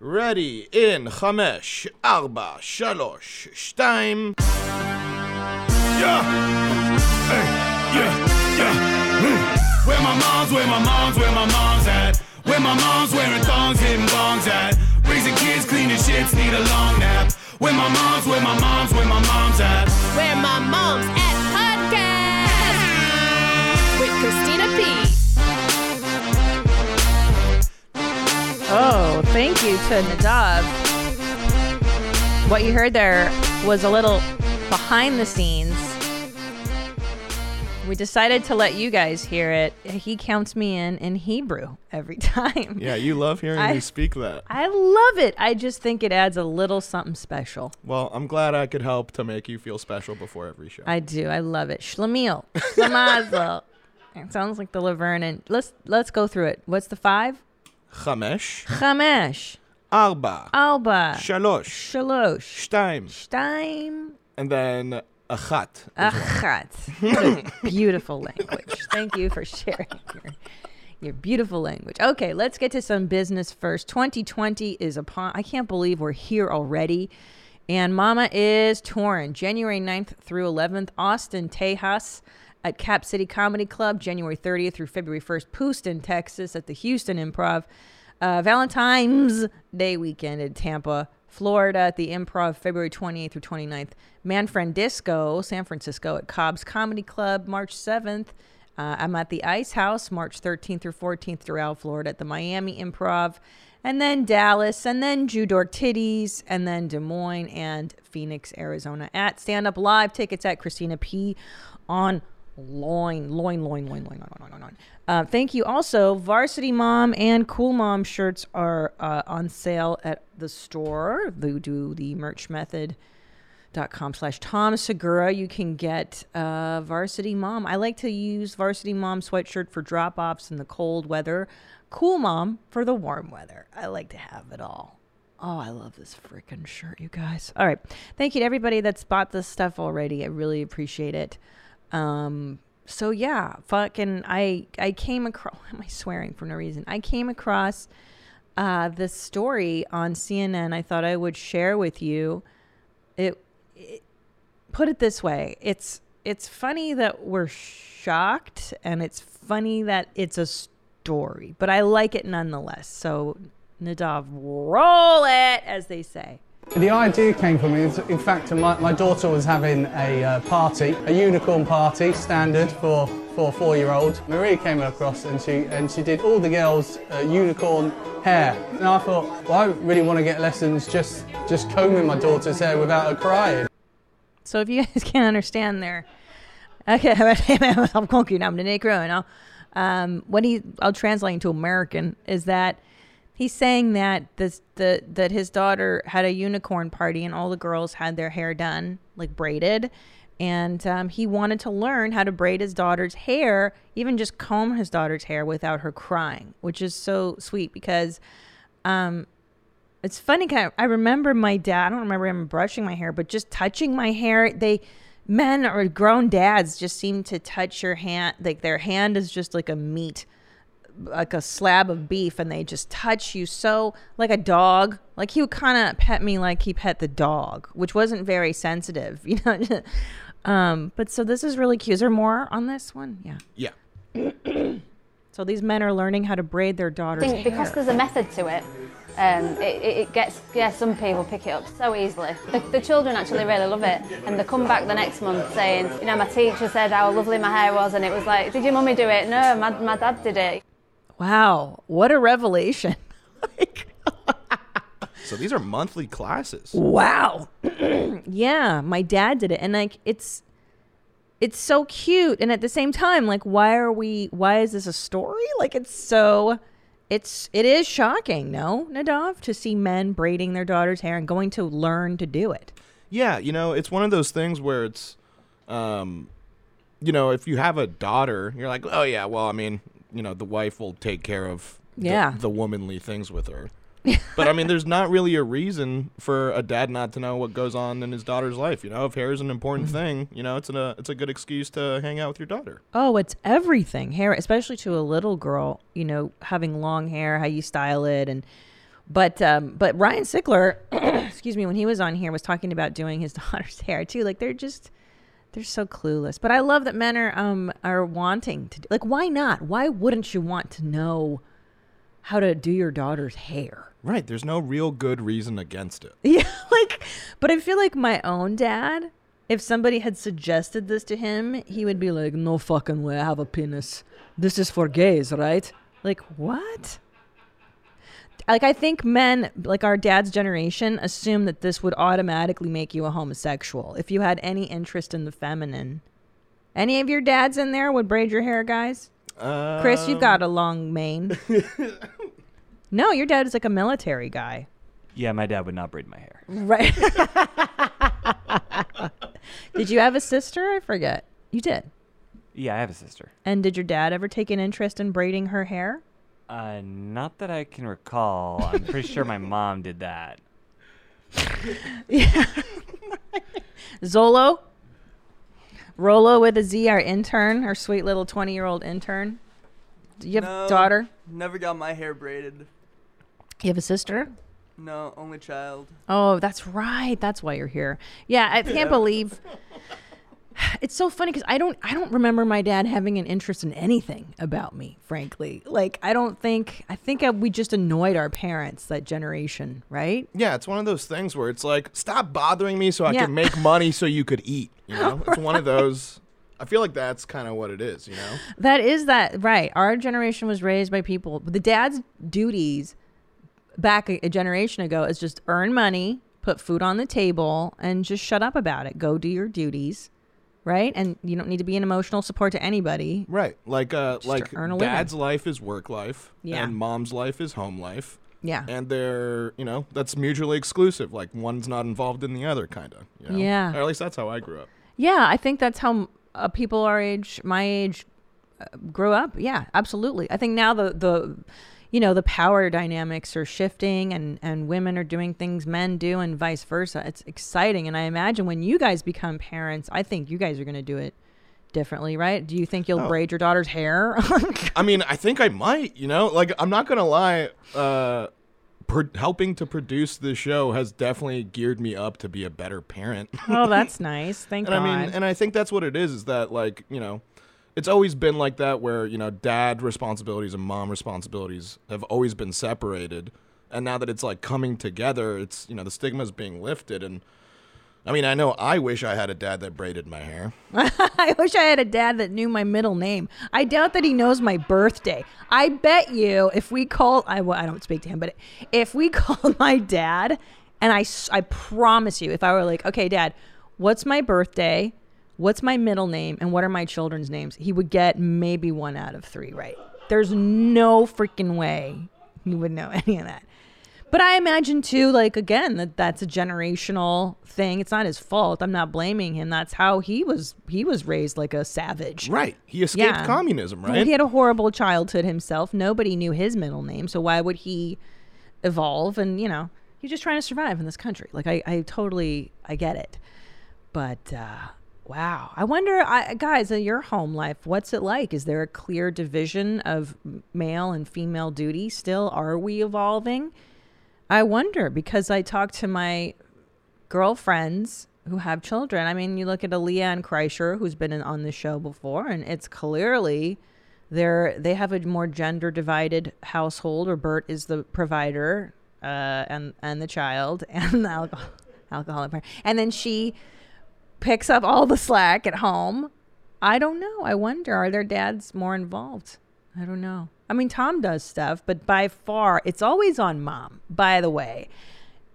Ready in חמש, ארבע, שלוש, שתיים. Yeah. Hey, yeah, yeah. Mm. Where my mom's, where my mom's, where my mom's at. Where my mom's wearing thongs, hitting bongs at. Raising kids, cleaning shits, need a long nap. Where my mom's, where my mom's, where my mom's at. Where my mom's at Oh, thank you to Nadav. What you heard there was a little behind the scenes. We decided to let you guys hear it. He counts me in in Hebrew every time. Yeah, you love hearing I- me speak that. I love it. I just think it adds a little something special. Well, I'm glad I could help to make you feel special before every show. I do. I love it. Shlemiel. Shlemazel. it sounds like the Laverne and let's let's go through it. What's the five? חמש, Chamesh. ארבע, Alba. שלוש, Shalosh. שתיים, Stein. and then אחת. as well. Achat. What a beautiful language. Thank you for sharing your, your beautiful language. Okay, let's get to some business first. 2020 is upon. I can't believe we're here already. And Mama is touring January 9th through 11th, Austin, Tejas at Cap City Comedy Club, January 30th through February 1st, Houston, Texas at the Houston Improv. Uh, Valentine's Day weekend in Tampa, Florida at the Improv, February 28th through 29th. Manfred Disco, San Francisco at Cobb's Comedy Club, March 7th. Uh, I'm at the Ice House, March 13th through 14th, Doral, Florida at the Miami Improv. And then Dallas, and then Judork Titties, and then Des Moines and Phoenix, Arizona at Stand Up Live. Tickets at Christina P on loin, loin, loin, loin, loin, loin, loin, loin, loin. Uh, thank you. Also, Varsity Mom and Cool Mom shirts are uh, on sale at the store. They do the merch method dot com slash Tom Segura. You can get uh, Varsity Mom. I like to use Varsity Mom sweatshirt for drop offs in the cold weather. Cool Mom for the warm weather. I like to have it all. Oh, I love this freaking shirt, you guys. All right. Thank you to everybody that's bought this stuff already. I really appreciate it. Um, so yeah, fucking I I came across am I swearing for no reason? I came across uh this story on CNN I thought I would share with you. It, it put it this way. It's it's funny that we're shocked and it's funny that it's a story, but I like it nonetheless. So Nadav, roll it, as they say. The idea came from me. In fact, my, my daughter was having a uh, party, a unicorn party, standard for for a four-year-old. Maria came across and she and she did all the girls' uh, unicorn hair. And I thought, well, I really want to get lessons just just combing my daughter's hair without her crying. So if you guys can't understand there, okay, I'm. Um, what he I'll translate into American is that he's saying that this the that his daughter had a unicorn party and all the girls had their hair done like braided, and um, he wanted to learn how to braid his daughter's hair, even just comb his daughter's hair without her crying, which is so sweet because. Um, it's funny kind i remember my dad i don't remember him brushing my hair but just touching my hair they men or grown dads just seem to touch your hand like their hand is just like a meat like a slab of beef and they just touch you so like a dog like he would kind of pet me like he pet the dog which wasn't very sensitive you know um but so this is really cute is there more on this one yeah Yeah. so these men are learning how to braid their daughter's think because there's a method to it, um, it, it, it gets, yeah, some people pick it up so easily. The, the children actually really love it, and they come back the next month saying, you know, my teacher said how lovely my hair was, and it was like, did your mummy do it? No, my, my dad did it. Wow what a revelation like So these are monthly classes. Wow. yeah, my dad did it and like it's it's so cute and at the same time like why are we why is this a story? Like it's so it's it is shocking, no, Nadav, to see men braiding their daughter's hair and going to learn to do it. Yeah, you know, it's one of those things where it's, um, you know, if you have a daughter, you're like, oh yeah, well, I mean, you know, the wife will take care of the, Yeah. the womanly things with her. but I mean, there's not really a reason for a dad not to know what goes on in his daughter's life. You know, if hair is an important thing, you know, it's a it's a good excuse to hang out with your daughter. Oh, it's everything. Hair, especially to a little girl, you know, having long hair, how you style it and But um, but Ryan Sickler, excuse me, when he was on here, was talking about doing his daughter's hair too. Like they're just they're so clueless. But I love that men are um are wanting to like why not? Why wouldn't you want to know how to do your daughter's hair? Right. There's no real good reason against it. Yeah, like, but I feel like my own dad, if somebody had suggested this to him, he would be like, no fucking way, I have a penis. This is for gays, right? Like, what? Like, I think men, like our dad's generation, assume that this would automatically make you a homosexual if you had any interest in the feminine. Any of your dads in there would braid your hair, guys? Chris, you've got a um. long mane. no, your dad is like a military guy. Yeah, my dad would not braid my hair. Right. did you have a sister? I forget. You did. Yeah, I have a sister. And did your dad ever take an interest in braiding her hair? Uh, not that I can recall. I'm pretty sure my mom did that. yeah. Zolo? Rolo with a Z, our intern, our sweet little 20 year old intern. Do you have No. a daughter? Never got my hair braided. You have a sister? No, only child. Oh, that's right. That's why you're here. Yeah, I can't believe. It's so funny because I don't I don't remember my dad having an interest in anything about me. Frankly, like I don't think I think uh we just annoyed our parents that generation, right? Yeah, it's one of those things where it's like, stop bothering me so I Yeah. can make money so you could eat. You know, it's one of those. I feel like that's kind of what it is. You know, That is that right. Our generation was raised by people. The dad's duties back a, a generation ago is just earn money, put food on the table, and just shut up about it. Go do your duties, right? And you don't need to be an emotional support to anybody. right? Like, uh, like earn a living. dad's life is work life, Yeah. and mom's life is home life, Yeah. and they're you know that's mutually exclusive. Like one's not involved in the other, kind of. You know? Yeah. Or at least that's how I grew up. Yeah, I think that's how uh, people our age, my age, uh, grew up. Yeah, absolutely. I think now the the you know the power dynamics are shifting, and and women are doing things men do, and vice versa. It's exciting, and I imagine when you guys become parents, I think you guys are going to do it differently, right? Do you think you'll Oh. braid your daughter's hair? I mean, I think I might. You know, like I'm not gonna lie. Uh, pro- helping to produce this show has definitely geared me up to be a better parent. oh, that's nice. Thank and God. I mean, and I think that's what it is. Is that like you know, it's always been like that where you know, dad responsibilities and mom responsibilities have always been separated, and now that it's like coming together, it's you know the stigma is being lifted and. I mean, I know I wish I had a dad that braided my hair. I wish I had a dad that knew my middle name. I doubt that he knows my birthday. I bet you if we call i, well, I don't speak to him, but if we called my dad, and I, I promise you, if I were like, okay, dad, what's my birthday? What's my middle name? And what are my children's names? He would get maybe one out of three right. There's no freaking way he would know any of that. But I imagine too, like again, that that's a generational thing. It's not his fault. I'm not blaming him. That's how he was. He was raised like a savage. Right. He escaped Yeah. communism, right? He had a horrible childhood himself. Nobody knew his middle name, so why would he evolve? And you know, he's just trying to survive in this country. Like I, I totally, I get it. But uh, wow, I wonder, I, guys, in your home life, what's it like? Is there a clear division of male and female duty? Still, are we evolving? I wonder because I talk to my girlfriends who have children. I mean, you look at Aaliyah and Kreischer, who's been in, on the show before, and it's clearly they're they have a more gender divided household. Where Bert is the provider, uh, and and the child, and the alcohol, alcoholic parent, and then she picks up all the slack at home. I don't know. I wonder are their dads more involved? I don't know. I mean, Tom does stuff, but by far, it's always on mom, by the way.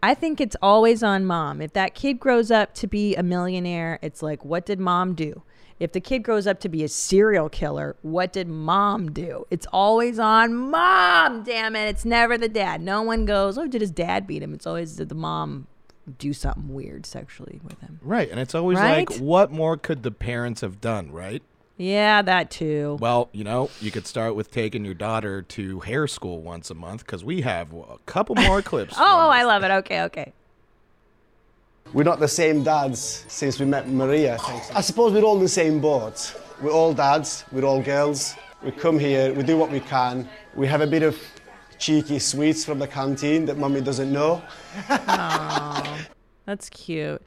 I think it's always on mom. If that kid grows up to be a millionaire, it's like, what did mom do? If the kid grows up to be a serial killer, what did mom do? It's always on mom, damn it. It's never the dad. No one goes, oh, did his dad beat him? It's always did the mom do something weird sexually with him. right. And it's always Right? like, what more could the parents have done, right? Yeah, that too. Well, you know, you could start with taking your daughter to hair school once a month because we have a couple more clips. Oh, oh, I love it. Okay, okay. We're not the same dads since we met Maria. I suppose we're all in the same boat. We're all dads, we're all girls. We come here, we do what we can. We have a bit of cheeky sweets from the canteen that mummy doesn't know. Aw, that's cute.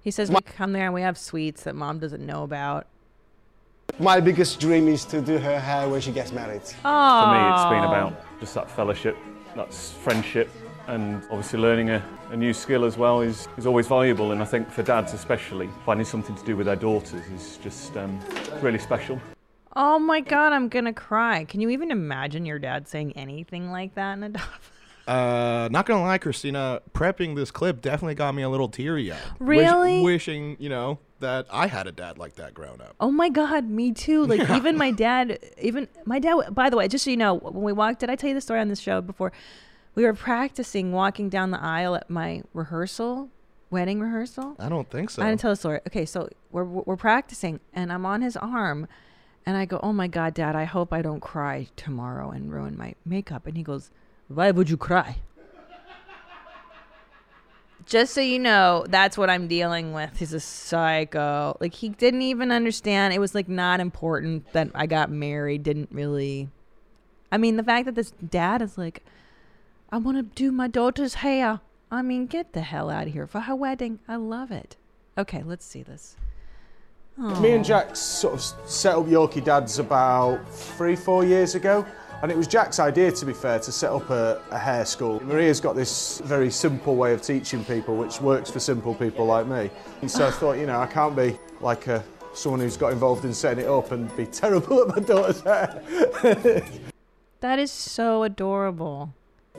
He says we come there and we have sweets that mom doesn't know about. My biggest dream is to do her hair when she gets married. For me, it's been about just that fellowship, that's friendship, and obviously learning a, a new skill as well is, is always valuable. And I think for dads especially, finding something to do with their daughters is just um, really special. Oh my god, I'm gonna cry. Can you even imagine your dad saying anything like that in a dog? Uh, not gonna lie, Christina, prepping this clip definitely got me a little teary eyed. Really? wishing, you know, that I had a dad like that growing up. Oh my god, me too. Like even my dad, even my dad. By the way, just so you know, when we walked, did I tell you the story on this show before? We were practicing walking down the aisle at my rehearsal, wedding rehearsal. I don't think so. I didn't tell the story. Okay, so we're we're practicing, and I'm on his arm, and I go, "Oh my God, Dad! I hope I don't cry tomorrow and ruin my makeup." And he goes, "Why would you cry?" Just so you know, that's what I'm dealing with. He's a psycho. Like he didn't even understand. It was like not important that I got married. Didn't really. I mean, the fact that this dad is like, I want to do my daughter's hair. I mean, get the hell out of here for her wedding. I love it. Okay, let's see this. Me and Jack sort of set up Yorkie Dads about three, four years ago. And it was Jack's idea, to be fair, to set up a, a hair school. Maria's got this very simple way of teaching people, which works for simple people like me. And so I thought, you know, I can't be like a, someone who's got involved in setting it up and be terrible at my daughter's hair. That is so adorable.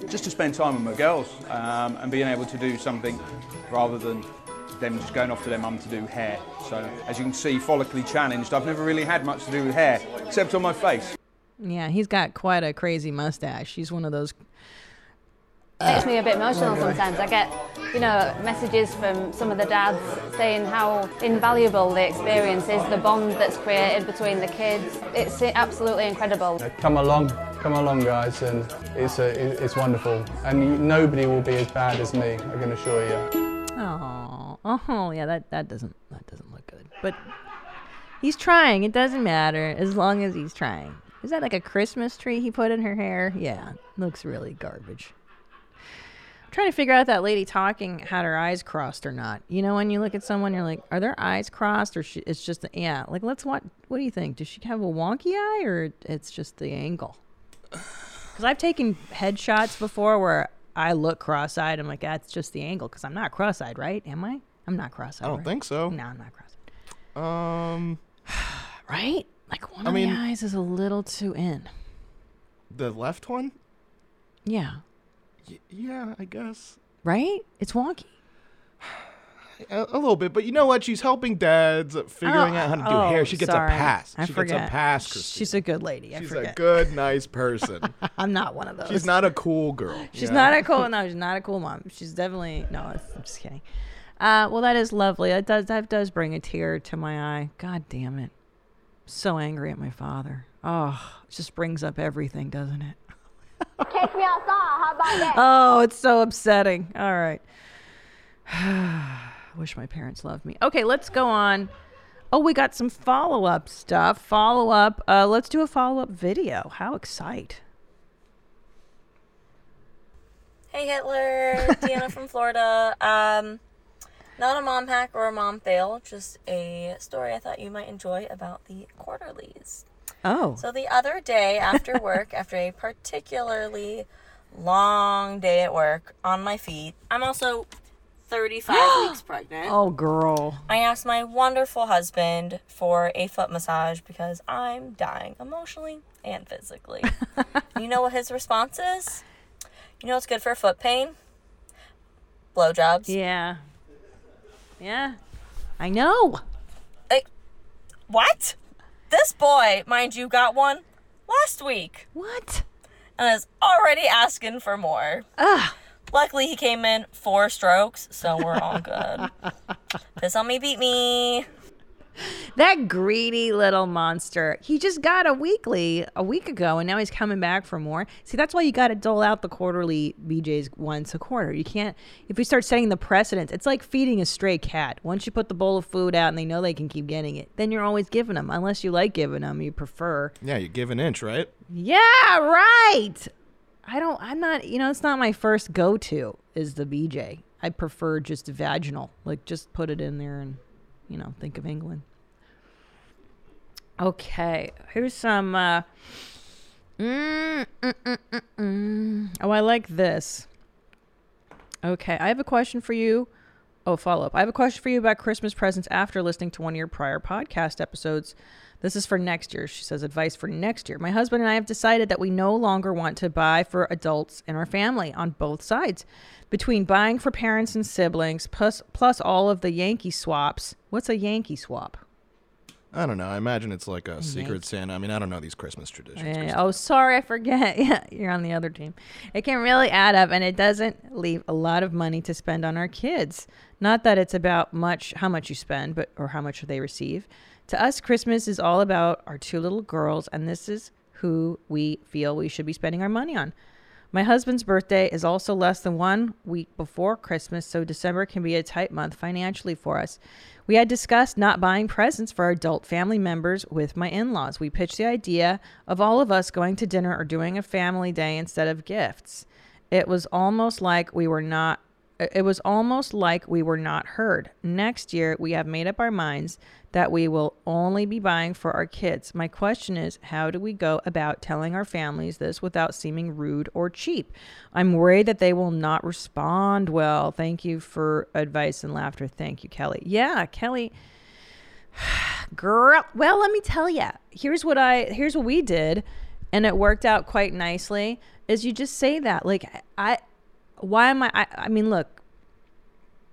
just to spend time with my girls um, and being able to do something rather than them just going off to their mum to do hair. So, as you can see, follically challenged, I've never really had much to do with hair, except on my face. Yeah, he's got quite a crazy mustache. He's one of those. It makes me a bit emotional sometimes. I get, you know, messages from some of the dads saying how invaluable the experience is, the bond that's created between the kids. It's absolutely incredible. Come along, come along, guys, and it's a, it's wonderful. And nobody will be as bad as me. I can assure you. Oh, yeah. That that doesn't that doesn't look good. But he's trying. It doesn't matter as long as he's trying. Is that like a Christmas tree he put in her hair? Yeah, looks really garbage. I'm trying to figure out if that lady talking had her eyes crossed or not. You know, when you look at someone, you're like, are their eyes crossed or she, it's just the, yeah? Like, let's what? What do you think? Does she have a wonky eye or it's just the angle? Because I've taken headshots before where I look cross-eyed. I'm like, that's just the angle. Because I'm not cross-eyed, right? Am I? I'm not cross-eyed. I don't think so. No, I'm not cross-eyed. Um, right? Like one I of mean- the eyes is a little too in. the left one? Yeah. Y- yeah, I guess. Right? It's wonky. A, a little bit, but you know what? She's helping dads figuring out how to do Oh, hair. She gets sorry. a pass. I she forget. gets a pass, Christine. She's a good lady. I She's forget. a good, nice person. I'm not one of those. She's not a cool girl. She's know? not a cool. No, she's not a cool mom. She's definitely no. I'm just kidding. Uh, well, that is lovely. That does that does bring a tear to my eye. God damn it! So angry at my father. Oh, it just brings up everything, doesn't it? Take me outside. How about that? Oh, it's so upsetting. All right. I wish my parents loved me. Okay, let's go on. Oh, we got some follow up stuff. Follow up. Uh, let's do a follow up video. How excite! Hey Hitler, Deanna from Florida. Um, not a mom hack or a mom fail, just a story I thought you might enjoy about the quarterlies. Oh. So the other day after work, after a particularly long day at work on my feet, I'm also 35 weeks pregnant. Oh, girl. I asked my wonderful husband for a foot massage because I'm dying emotionally and physically. You know what his response is? You know what's good for foot pain? Blowjobs. Yeah. Yeah. I know. Like, what? This boy, mind you, got one last week. What? And is already asking for more. Ugh. Luckily, he came in four strokes, so we're all good. Piss on me, beat me. That greedy little monster. He just got a weekly a week ago, and now he's coming back for more. See, that's why you got to dole out the quarterly BJ's once a quarter. You can't, if we start setting the precedence, it's like feeding a stray cat. Once you put the bowl of food out and they know they can keep getting it, then you're always giving them, unless you like giving them, you prefer. Yeah, you give an inch, right? Yeah, right. I don't. I'm not. You know, it's not my first go-to. Is the BJ? I prefer just vaginal. Like just put it in there and, you know, think of England. Okay, here's some. Uh, mm, mm, mm, mm, mm. Oh, I like this. Okay, I have a question for you. Oh, follow up. I have a question for you about Christmas presents after listening to one of your prior podcast episodes. This is for next year. She says advice for next year. My husband and I have decided that we no longer want to buy for adults in our family on both sides. Between buying for parents and siblings, plus plus all of the Yankee swaps. What's a Yankee swap? I don't know. I imagine it's like a secret Santa. I mean, I don't know these Christmas traditions. Yeah, oh, sorry, I forget. Yeah, you're on the other team. It can really add up, and it doesn't leave a lot of money to spend on our kids. Not that it's about much how much you spend, but or how much they receive. To us, Christmas is all about our two little girls, and this is who we feel we should be spending our money on. My husband's birthday is also less than one week before Christmas, so December can be a tight month financially for us. We had discussed not buying presents for our adult family members with my in laws. We pitched the idea of all of us going to dinner or doing a family day instead of gifts. It was almost like we were not Uh, it was almost like we were not heard. Next year, we have made up our minds that we will only be buying for our kids. My question is, how do we go about telling our families this without seeming rude or cheap? I'm worried that they will not respond well. Thank you for advice and laughter. Thank you, Kelly. Yeah, Kelly. Girl, well, let me tell you. Here's what I here's what we did and it worked out quite nicely. Is you just say that like I why am I, I I mean look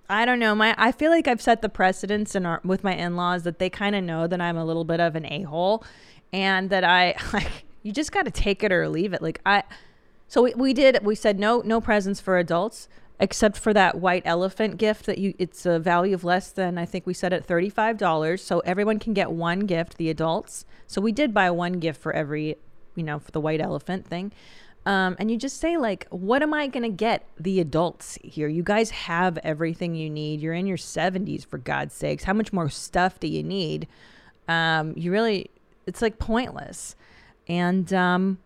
I don't know. My I feel like I've set the precedence in our with my in-laws that they kind of know that I'm a little bit of an a-hole and that I like you just got to take it or leave it. Like I so we, we did we said no no presents for adults except for that white elephant gift that you it's a value of less than I think we said at $35 so everyone can get one gift the adults. So we did buy one gift for every you know for the white elephant thing. Um, and you just say like what am i to get the adults here? You guys have everything you need. You're in your 70s for god's sakes. How much more stuff do you need? Um, you really it's like pointless. And um,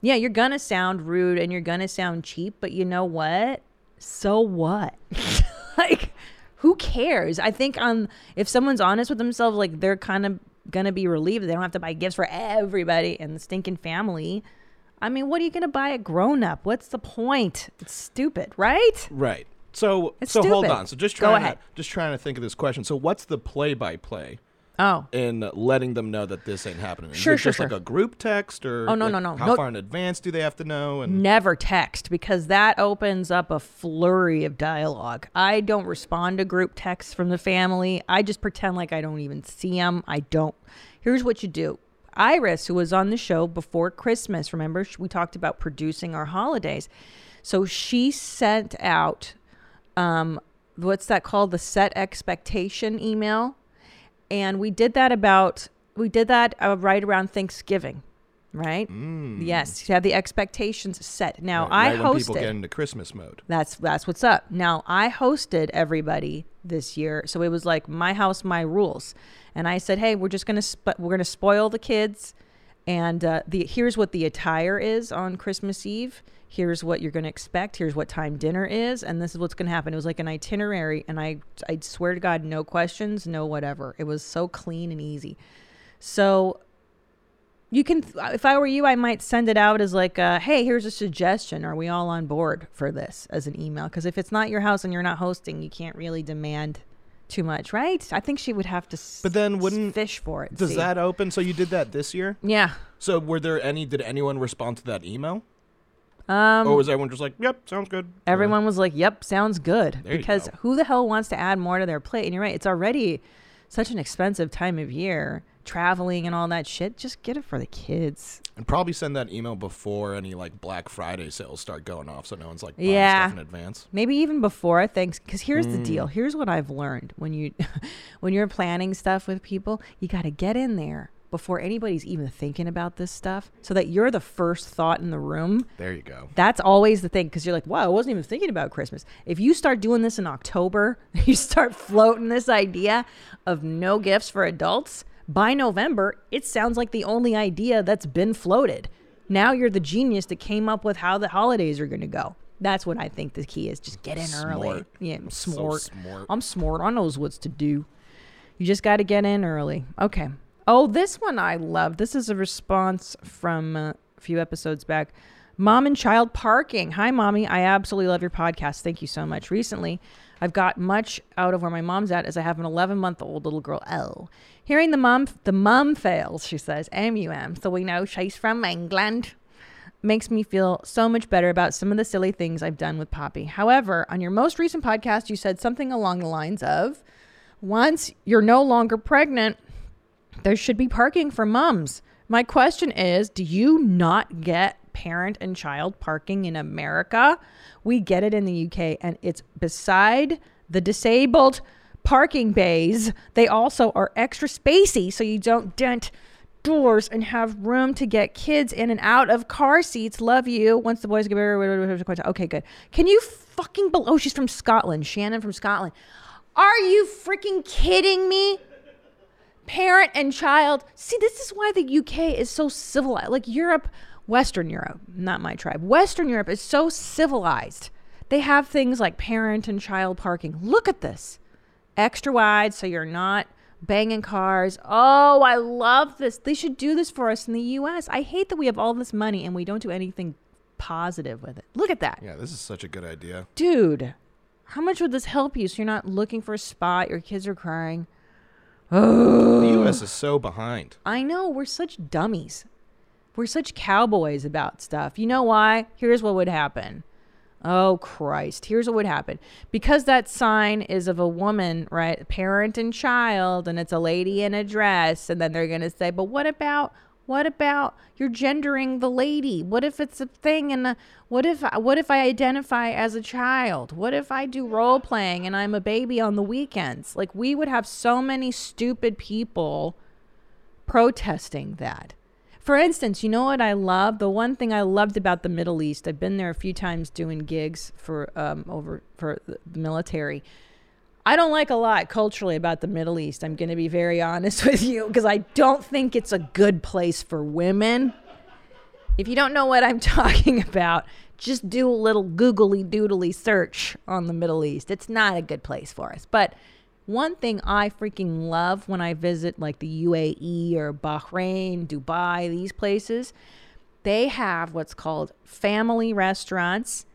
yeah you're to sound rude and you're to sound cheap but you know what? So what? Like who cares? I think on if someone's honest with themselves like they're kind of gonna be relieved they don't have to buy gifts for everybody in the stinking family I mean, what are you going to buy a grown up? What's the point? It's stupid, right? Right. So It's so hold on. So just trying to just trying to think of this question. So what's the play by play? Oh. In letting them know that this ain't happening. Is Sure, it sure, just like a group text or Oh, no, like, no, no. How No- far in advance do they have to know? And Never text because that opens up a flurry of dialogue. I don't respond to group texts from the family. I just pretend like I don't even see them. I don't. Here's what you do. Iris, who was on the show before Christmas, remember we talked about producing our holidays. So she sent out um what's that called the set expectation email and we did that about we did that uh, right around Thanksgiving, right? Yes, you have the expectations set. Now Mm. Right- I right when people get into Christmas mode. That's that's what's up. Now I hosted everybody this year, so it was like my house, my rules, and I said, hey, we're just gonna sp- we're gonna spoil the kids, and uh, the here's what the attire is on Christmas Eve. Here's what you're gonna expect. Here's what time dinner is, and this is what's gonna happen. It was like an itinerary, and I I swear to God, no questions, no whatever. It was so clean and easy. So you can if i were you i might send it out as like uh, hey here's a suggestion are we all on board for this as an email because if it's not your house and you're not hosting you can't really demand too much right i think she would have to But then wouldn't fish for it Does see. that open? So you did that this year? Yeah. So were there any? Did anyone respond to that email? um or was everyone just like, "Yep, sounds good"? everyone was like yep sounds good There because go. who the hell wants to add more to their plate and you're right it's already such an expensive time of year traveling and all that shit just get it for the kids And probably send that email before any like Black Friday sales start going off, so no one's like buying yeah stuff in advance. maybe even before thanks because here's the deal Mm. here's what i've learned when you when you're planning stuff with people you got to get in there before anybody's even thinking about this stuff so that you're the first thought in the room There you go. that's always the thing because you're like wow i wasn't even thinking about christmas if you start doing this in october you start floating this idea of no gifts for adults by november it sounds like the only idea that's been floated Now you're the genius that came up with how the holidays are going to go. That's what I think the key is. Just get in early. Smart. Yeah, I'm So smart. smart. I'm smart. I knows what's to do. You just got to get in early. Okay. Oh, this one I love. This is a response from uh, a few episodes back. Mom and child parking. Hi, mommy. I absolutely love your podcast. Thank you so much. Recently, I've got much out of where my mom's at, as I have an 11 month old little girl. Oh, hearing the mom, the mom fails. She says, "M-U-M." So we know she's from England makes me feel so much better about some of the silly things I've done with Poppy. However, on your most recent podcast, you said something along the lines of once you're no longer pregnant, there should be parking for mums. My question is do you not get parent and child parking in America? We get it in the UK, and it's beside the disabled parking bays. They also are extra spacey so you don't dent doors and have room to get kids in and out of car seats. Love you. Once the boys get okay, good. Can you fucking? Bel- oh, she's from Scotland. Shannon from Scotland. Are you freaking kidding me? Parent and child. See, this is why the UK is so civilized. Like Europe, Western Europe, not my tribe. Western Europe is so civilized. They have things like parent and child parking. Look at this. Extra wide so you're not banging cars. Oh, I love this. They should do this for us in the US. I hate that we have all this money and we don't do anything positive with it. Look at that. Yeah, this is such a good idea. Dude, how much would this help you so you're not looking for a spot, your kids are crying? Oh. The U.S. is so behind. I know, we're such dummies. We're such cowboys about stuff. You know why? Here's what would happen. Oh Christ. Here's what would happen. Because that sign is of a woman, right? Parent and child, and it's a lady in a dress, and then they're gonna say, But what about what about you're gendering the lady? What if it's a thing and uh, what if what if I identify as a child? What if I do role playing and I'm a baby on the weekends? Like we would have so many stupid people protesting that. For instance, you know what I love? The one thing I loved about the Middle East. I've been there a few times doing gigs for um, over for the military. I don't like a lot culturally about the Middle East. I'm going to be very honest with you because I don't think it's a good place for women. If you don't know what I'm talking about, just do a little googly doodly search on the Middle East. It's not a good place for us. But one thing I freaking love when I visit like the UAE or Bahrain, Dubai, these places, they have what's called family restaurants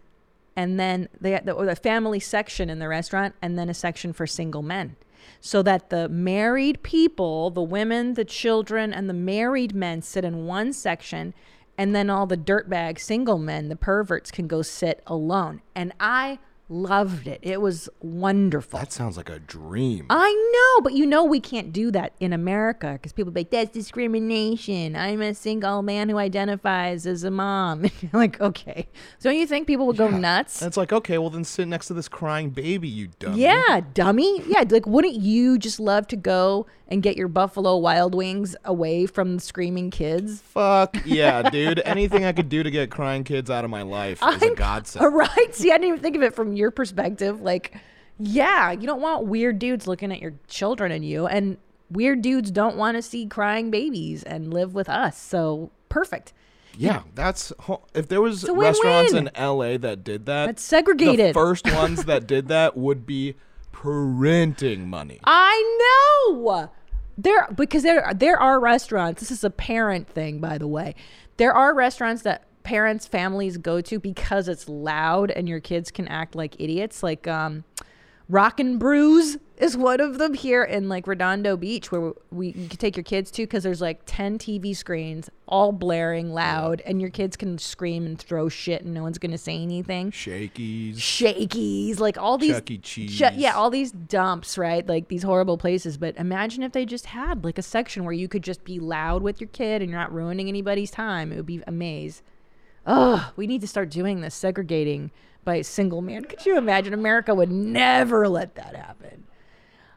and then they the, or the family section in the restaurant and then a section for single men. So that the married people the women the children and the married men sit in one section and then all the dirtbag single men the perverts can go sit alone. And i loved it it was wonderful That sounds like a dream. I know, but you know we can't do that in America because people be like, that's discrimination. I'm a single man who identifies as a mom. Like, okay. So don't you think people would go nuts? And it's like, okay, well then sit next to this crying baby, you dummy. Yeah, dummy. Yeah, like wouldn't you just love to go and get your Buffalo Wild Wings away from the screaming kids? Fuck yeah, dude. Anything I could do to get crying kids out of my life is a godsend. All right. See, I didn't even think of it from your perspective. Like, yeah, you don't want weird dudes looking at your children and you, and weird dudes don't want to see crying babies and live with us. So perfect. Yeah, that's if there was restaurants in. LA that did that. That's segregated. The first ones that did that would be printing money. I know. There because there there are restaurants. This is a parent thing, by the way. There are restaurants that parents, families go to because it's loud and your kids can act like idiots. Like um, and Brews is one of them here in like Redondo Beach, where we you can take your kids to because there's like ten TV screens all blaring loud, and your kids can scream and throw shit, and no one's gonna say anything. Shakey's. Shakey's, like all these Chuck E. Cheese. Chu- yeah, all these dumps, right? Like these horrible places. But imagine if they just had like a section where you could just be loud with your kid and you're not ruining anybody's time. It would be amazing. Oh, we need to start doing this, segregating by single man. Could you imagine? America would never let that happen.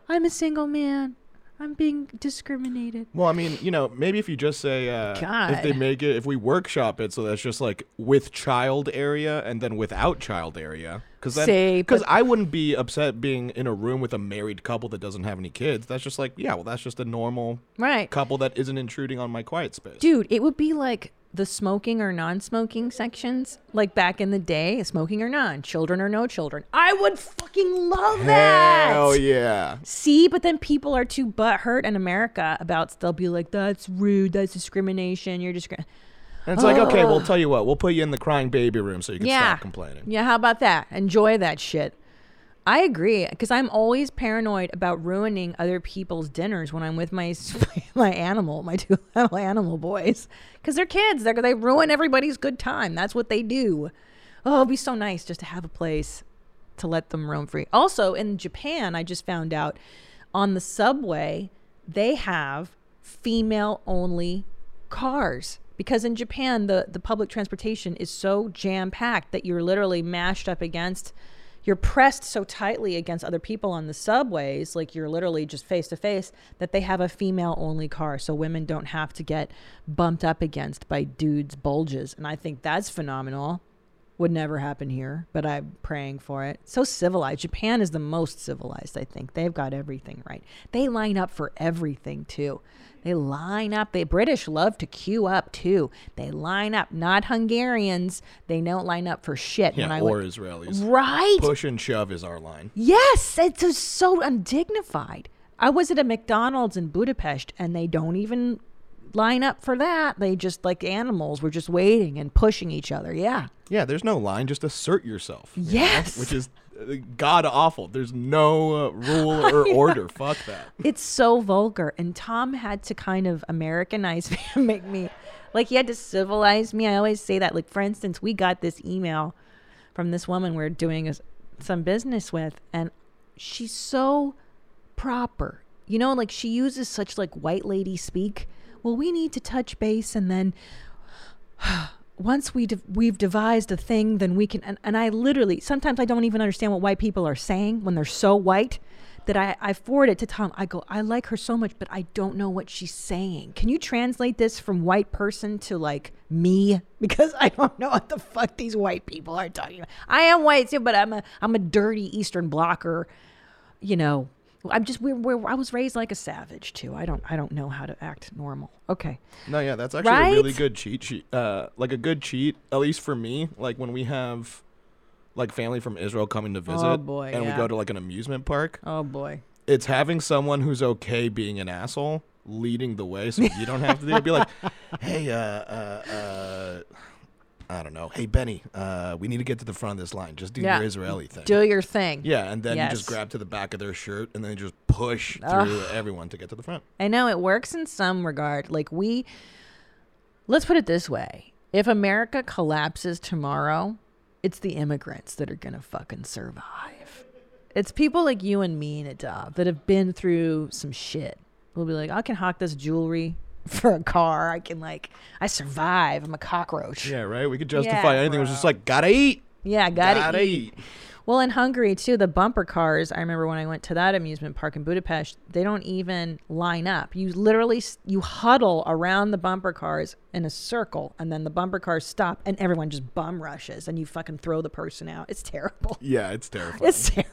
I'm a single man. I'm being discriminated. Well, I mean, you know, maybe if you just say uh, if they make it, if we workshop it, so that's just like with child area and then without child area, because because I wouldn't be upset being in a room with a married couple that doesn't have any kids. That's just like, yeah, well, that's just a normal Right. couple that isn't intruding on my quiet space. Dude, it would be like the smoking or non-smoking sections, like back in the day, smoking or non, children or no children. I would fucking love that. Hell yeah. See, but then people are too butthurt in America about. They'll be like, "That's rude. That's discrimination. You're discri." And it's like, okay, we'll tell you what, we'll put you in the crying baby room so you can yeah. stop complaining. Yeah, how about that? Enjoy that shit. I agree because I'm always paranoid about ruining other people's dinners when I'm with my my animal, my two little animal boys, because they're kids. They they ruin everybody's good time. That's what they do. Oh, it'd be so nice just to have a place to let them roam free. Also, in Japan, I just found out on the subway they have female only cars because in Japan the the public transportation is so jam packed that you're literally mashed up against you're pressed so tightly against other people on the subways like you're literally just face to face that they have a female only car so women don't have to get bumped up against by dudes bulges and I think that's phenomenal would never happen here, but I'm praying for it. So civilized. Japan is the most civilized, I think. They've got everything right. They line up for everything too. They line up. The British love to queue up too. They line up, not Hungarians. They don't line up for shit. Yeah, when I or went- Israelis. Right. Push and shove is our line. Yes, it's just so undignified. I was at a McDonald's in Budapest and they don't even line up for that. They just like animals were just waiting and pushing each other. Yeah. Yeah, there's no line. Just assert yourself. you know, Yes. which is uh, god awful. There's no uh, rule or order. Fuck that. It's so vulgar. And Tom had to kind of Americanize me and make me like he had to civilize me. I always say that. Like, for instance, we got this email from this woman we're doing a, some business with, and she's so proper. You know, like she uses such like white lady speak. Well, we need to touch base and then once we de- we've devised a thing, then we can. And, and I literally sometimes I don't even understand what white people are saying when they're so white that I, I forward it to Tom. I go, I like her so much, but I don't know what she's saying. Can you translate this from white person to like me? Because I don't know what the fuck these white people are talking about. I am white too, but I'm a I'm a dirty Eastern blocker. You know, I'm just we're, we're I was raised like a savage too. I don't I don't know how to act normal. Okay. No, yeah, that's actually a really good cheat sheet. Uh, like a good cheat, at least for me. Like when we have like family from Israel coming to visit, Oh, boy, and yeah. we go to like an amusement park. Oh boy. It's having someone who's okay being an asshole leading the way, so you don't have to. Be like, hey, uh, uh, uh, I don't know. Hey, Benny, uh, we need to get to the front of this line. Just do Yeah. your Israeli thing. Do your thing. Yeah, and then you just grab to the back of their shirt and then you just push through Ugh. everyone to get to the front. I know it works in some regard. Like we let's put it this way. If America collapses tomorrow, it's the immigrants that are gonna fucking survive. It's people like you and me, Nadav, that have been through some shit. We'll be like, I can hawk this jewelry for a car. I can like I survive. I'm a cockroach. Yeah, right? We could justify Yeah, anything. It was just like, gotta eat. Yeah, gotta, Gotta eat. Well, in Hungary too, the bumper cars. I remember when I went to that amusement park in Budapest. They don't even line up. You literally you huddle around the bumper cars in a circle, and then the bumper cars stop, and everyone just bum rushes, and you fucking throw the person out. It's terrible. Yeah, it's terrifying. It's terrible.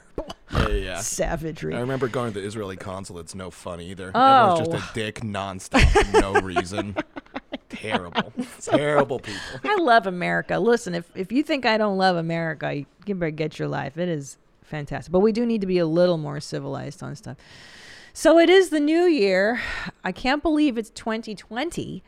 Yeah, yeah, yeah. Savagery. I remember going to the Israeli consulate. It's no fun either. Everyone's just Oh. a dick nonstop for no reason. Terrible. Terrible people. I love America. Listen, if if you think I don't love America, you you better get your life. It is fantastic. But we do need to be a little more civilized on stuff. So it is the new year. I can't believe it's 2020.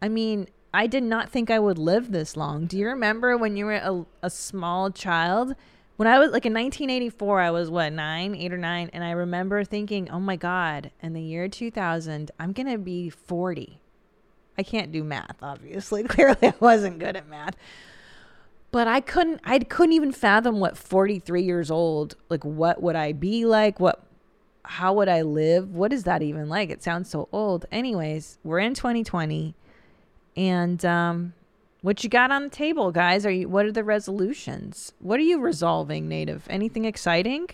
I mean, I did not think I would live this long. Do you remember when you were a, a small child? When I was like in 1984, I was what, nine, eight or nine? And I remember thinking, oh my God, in the year 2000, I'm going to be 40. I can't do math, obviously. Clearly, I wasn't good at math. But I couldn't I couldn't even fathom what 43 years old, like what would I be like? What how would I live? What is that even like? It sounds so old. Anyways, we're in 2020 and um what you got on the table, guys? Are you what are the resolutions? What are you resolving, Nadav? Anything exciting?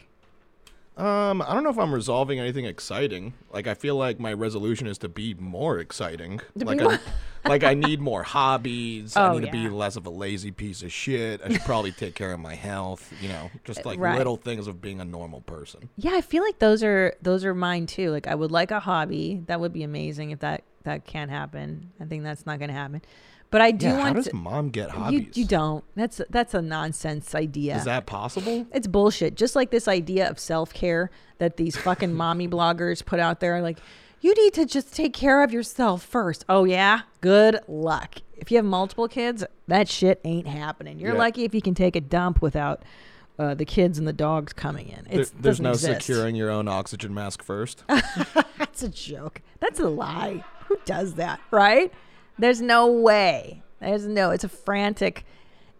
Um, I don't know if I'm resolving anything exciting. Like I feel like my resolution is to be more exciting. To like be I, more- like I need more hobbies. Oh, I need to be less of a lazy piece of shit. I should probably take care of my health, you know, just like Right. little things of being a normal person. Yeah, I feel like those are those are mine too. Like I would like a hobby. That would be amazing if that that can't happen. I think that's not going to happen. But I do Yeah, how want does to, mom get you, hobbies? you don't. That's that's a nonsense idea. Is that possible? It's bullshit. Just like this idea of self care that these fucking mommy bloggers put out there. Like, you need to just take care of yourself first. Oh, yeah? Good luck. If you have multiple kids, that shit ain't happening. You're Yeah. lucky if you can take a dump without uh, the kids and the dogs coming in. There- there's no exist. securing your own oxygen mask first. That's a joke. That's a lie. Who does that, right? There's no way. There's no. It's a frantic.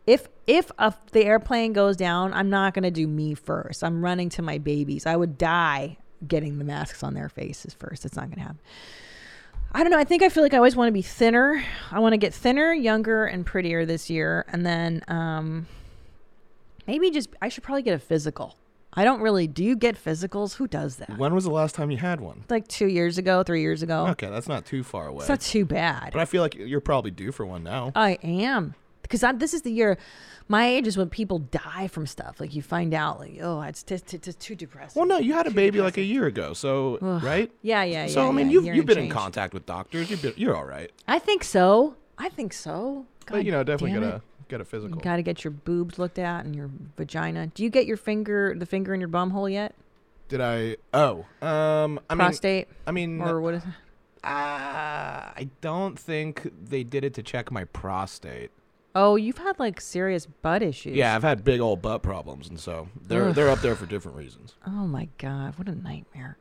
If if a, the airplane goes down, I'm not gonna do me first. I'm running to my babies. I would die getting the masks on their faces first. It's not gonna happen. I don't know. I think I feel like I always want to be thinner. I want to get thinner, younger, and prettier this year, and then um, maybe just I should probably get a physical. I don't really. Do you get physicals? Who does that? when was the last time you had one? Like two years ago, three years ago. Okay, that's not too far away. It's not too bad. But I feel like you're probably due for one now. I am because this is the year. My age is when people die from stuff. Like you find out, like oh, it's just, too depressing. Well, no, you had a baby like a year ago, so Ugh. right? Yeah, yeah, So yeah, I mean, yeah, you've you've been in contact with doctors. You've been, you're all right. I think so. I think so. but you know, definitely it. Get a physical. Got to get your boobs looked at and your vagina. Do you get your finger, the finger in your bum hole yet? Did I? Oh, um, I mean, Prostate. I mean, or what is? it? Uh, I don't think they did it to check my prostate. Oh, you've had like serious butt issues. Yeah, I've had big old butt problems, and so they're Ugh. they're up there for different reasons. Oh my god, what a nightmare.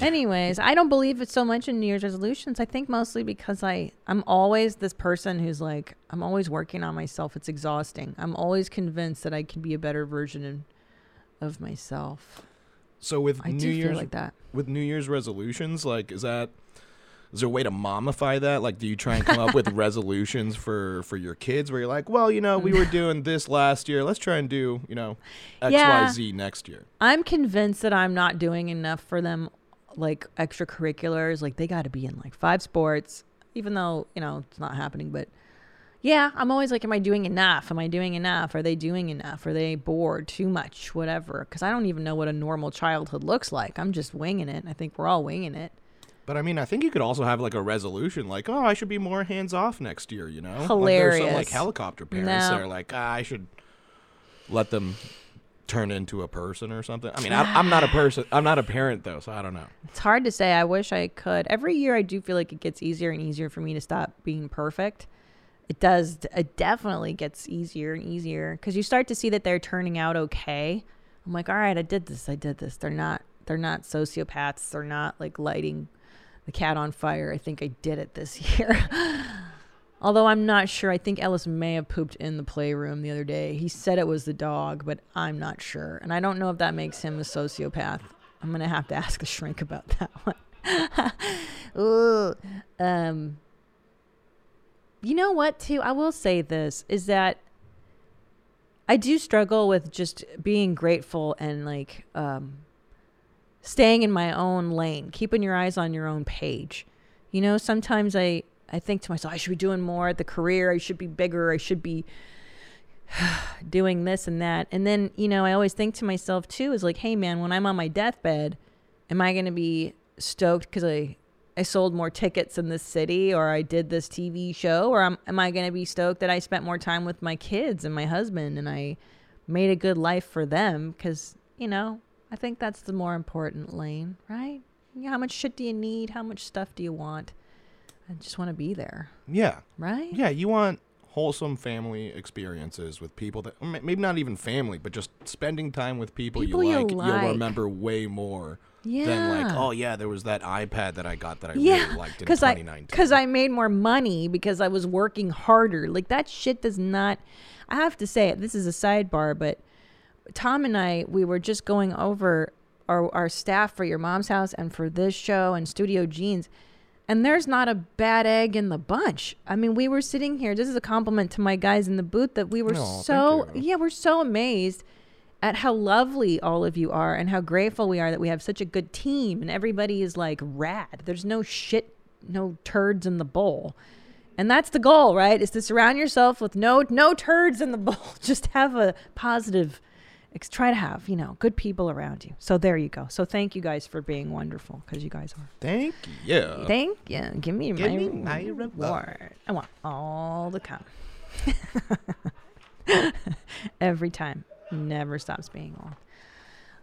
Anyways, I don't believe it so much in New Year's resolutions. I think mostly because I I'm always this person who's like I'm always working on myself. It's exhausting. I'm always convinced that I can be a better version of, myself. So with I New Year's like that. with New Year's resolutions, like is that is there a way to momify that? Like, do you try and come up with resolutions for for your kids where you're like, well, you know, we were doing this last year. Let's try and do you know X Y Yeah. Z next year. I'm convinced that I'm not doing enough for them like extracurriculars. Like they got to be in like five sports, even though, you know, it's not happening, but yeah, I'm always like, am I doing enough? Am I doing enough? Are they doing enough? Are they bored too much? Whatever. Because I don't even know what a normal childhood looks like. I'm just winging it. I think we're all winging it. But I mean, I think you could also have like a resolution, like, oh, I should be more hands off next year. You know, Like, there's some Hilarious. like helicopter parents that are like, ah, I should let them turn into a person or something. I mean, I, I'm not a person. I'm not a parent though, so I don't know. It's hard to say. I wish I could. Every year, I do feel like it gets easier and easier for me to stop being perfect. It does. It definitely gets easier and easier because you start to see that they're turning out okay. I'm like, all right, I did this. I did this. They're not. They're not sociopaths. They're not like lighting the cat on fire. I think I did it this year. Although I'm not sure. I think Ellis may have pooped in the playroom the other day. He said it was the dog, but I'm not sure. And I don't know if that makes him a sociopath. I'm going to have to ask the shrink about that one. Ooh. Um, you know what, too? I will say this is that I do struggle with just being grateful and like um, staying in my own lane, keeping your eyes on your own page. You know, sometimes I, I think to myself, I should be doing more at the career. I should be bigger. I should be doing this and that. And then, you know, I always think to myself too, is like, hey man, when I'm on my deathbed, am I going to be stoked because I, I sold more tickets in this city or I did this TV show? Or am, am I going to be stoked that I spent more time with my kids and my husband and I made a good life for them? Because, you know, I think that's the more important lane, right? How much shit do you need? How much stuff do you want? I just want to be there. Yeah. Right? Yeah, you want wholesome family experiences with people that maybe not even family, but just spending time with people, People you you like. like. You'll remember way more than like, oh yeah, there was that iPad that I got that I yeah, really liked in because I 2019. because I made more money because I was working harder. Like that shit does not. I have to say it. This is a sidebar, but Tom and I we were just going over our our staff for your mom's house and for this show and Studio Jeans. And there's not a bad egg in the bunch. I mean, we were sitting here. This is a compliment to my guys in the booth that we were oh, thank so yeah, we're so amazed at how lovely all of you are and how grateful we are that we have such a good team and everybody is like rad. There's no shit, no turds in the bowl. And that's the goal, right? Is to surround yourself with no no turds in the bowl. Just have a positive ex- try to have you know good people around you. So there you go. So thank you guys for being wonderful because you guys are. Thank you. Thank you. Give me Give my me my reward. I want all the come. Every time. Never stops being all.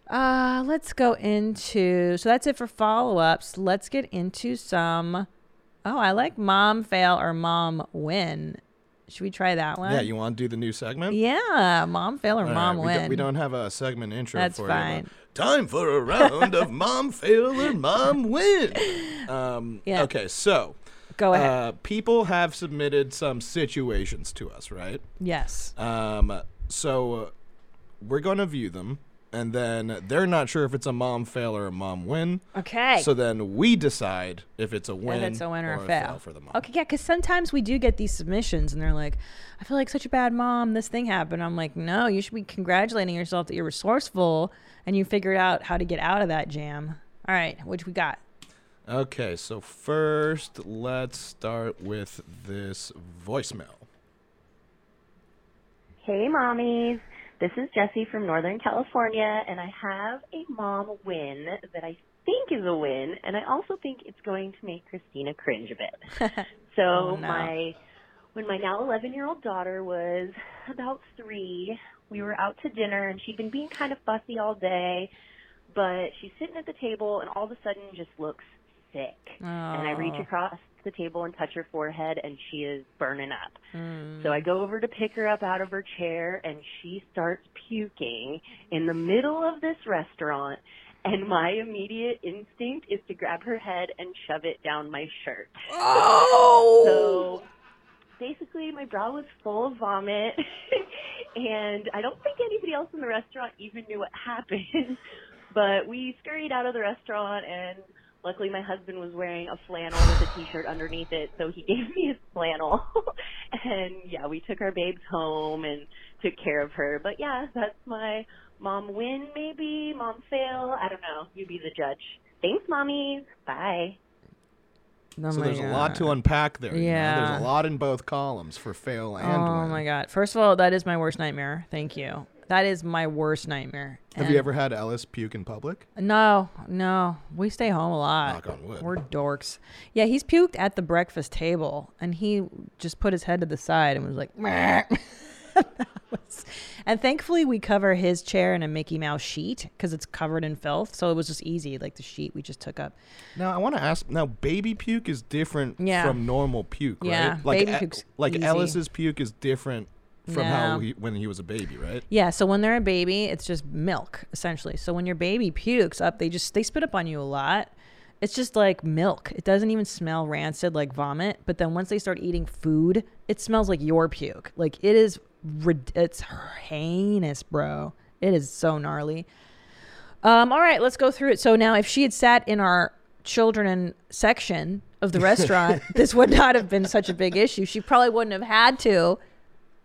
Uh, let's go into. So that's it for follow ups. Let's get into some. Oh, I like mom fail or mom win. Should we try that one? Yeah, you want to do the new segment? Yeah, mom fail or All right, mom we win. Don't, we don't have a segment intro That's for fine. you. Time for a round of mom fail or mom win. Um, Yeah. Okay, so Go ahead. Uh, people have submitted some situations to us, right? Yes. Um, so uh, we're going to view them, and then they're not sure if it's a mom fail or a mom win. Okay. So then we decide if it's a win, if it's a win or, or a fail. for the mom. Okay, yeah, because sometimes we do get these submissions and they're like, I feel like such a bad mom. This thing happened. I'm like, no, you should be congratulating yourself that you're resourceful and you figured out how to get out of that jam. All right, which we got? Okay, so first let's start with this voicemail. Hey, mommies. This is Jessie from Northern California, and I have a mom win that I think is a win, and I also think it's going to make Christina cringe a bit. so Oh, no. my when my now 11 year old daughter was about three, we were out to dinner, and she'd been being kind of fussy all day, but she's sitting at the table, and all of a sudden just looks sick. And I reach Oh. across the table and touch her forehead, and she is burning up. Mm. So I go over to pick her up out of her chair and she starts puking in the middle of this restaurant. And my immediate instinct is to grab her head and shove it down my shirt. Oh! So basically, my bra was full of vomit. and I don't think anybody else in the restaurant even knew what happened. But we scurried out of the restaurant and Luckily, my husband was wearing a flannel with a t-shirt underneath it, so he gave me his flannel. and yeah, we took our babes home and took care of her. But yeah, that's my mom win, maybe mom fail. I don't know. You be the judge. Thanks, mommies. Bye. Oh so my there's a lot to unpack there. you know? Yeah. There's a lot in both columns for fail and Oh win. my god! First of all, that is my worst nightmare. Thank you. That is my worst nightmare. Have And- you ever had Ellis puke in public? No, no. We stay home a lot. Knock on wood. We're dorks. Yeah, he's puked at the breakfast table, and he just put his head to the side and was like, was- and thankfully we cover his chair in a Mickey Mouse sheet because it's covered in filth, so it was just easy. Like the sheet we just took up. Now I want to ask. Now baby puke is different Yeah. from normal puke, right? Yeah, like baby E- puke's like easy. Ellis's puke is different from how he when he was a baby, right? Yeah, so when they're a baby, it's just milk essentially. So when your baby pukes up, they just they spit up on you a lot. It's just like milk. It doesn't even smell rancid like vomit, but then once they start eating food, it smells like your puke. Like it is it's heinous, bro. It is so gnarly. Um all right, let's go through it. So now if she had sat in our children section of the restaurant, this would not have been such a big issue. She probably wouldn't have had to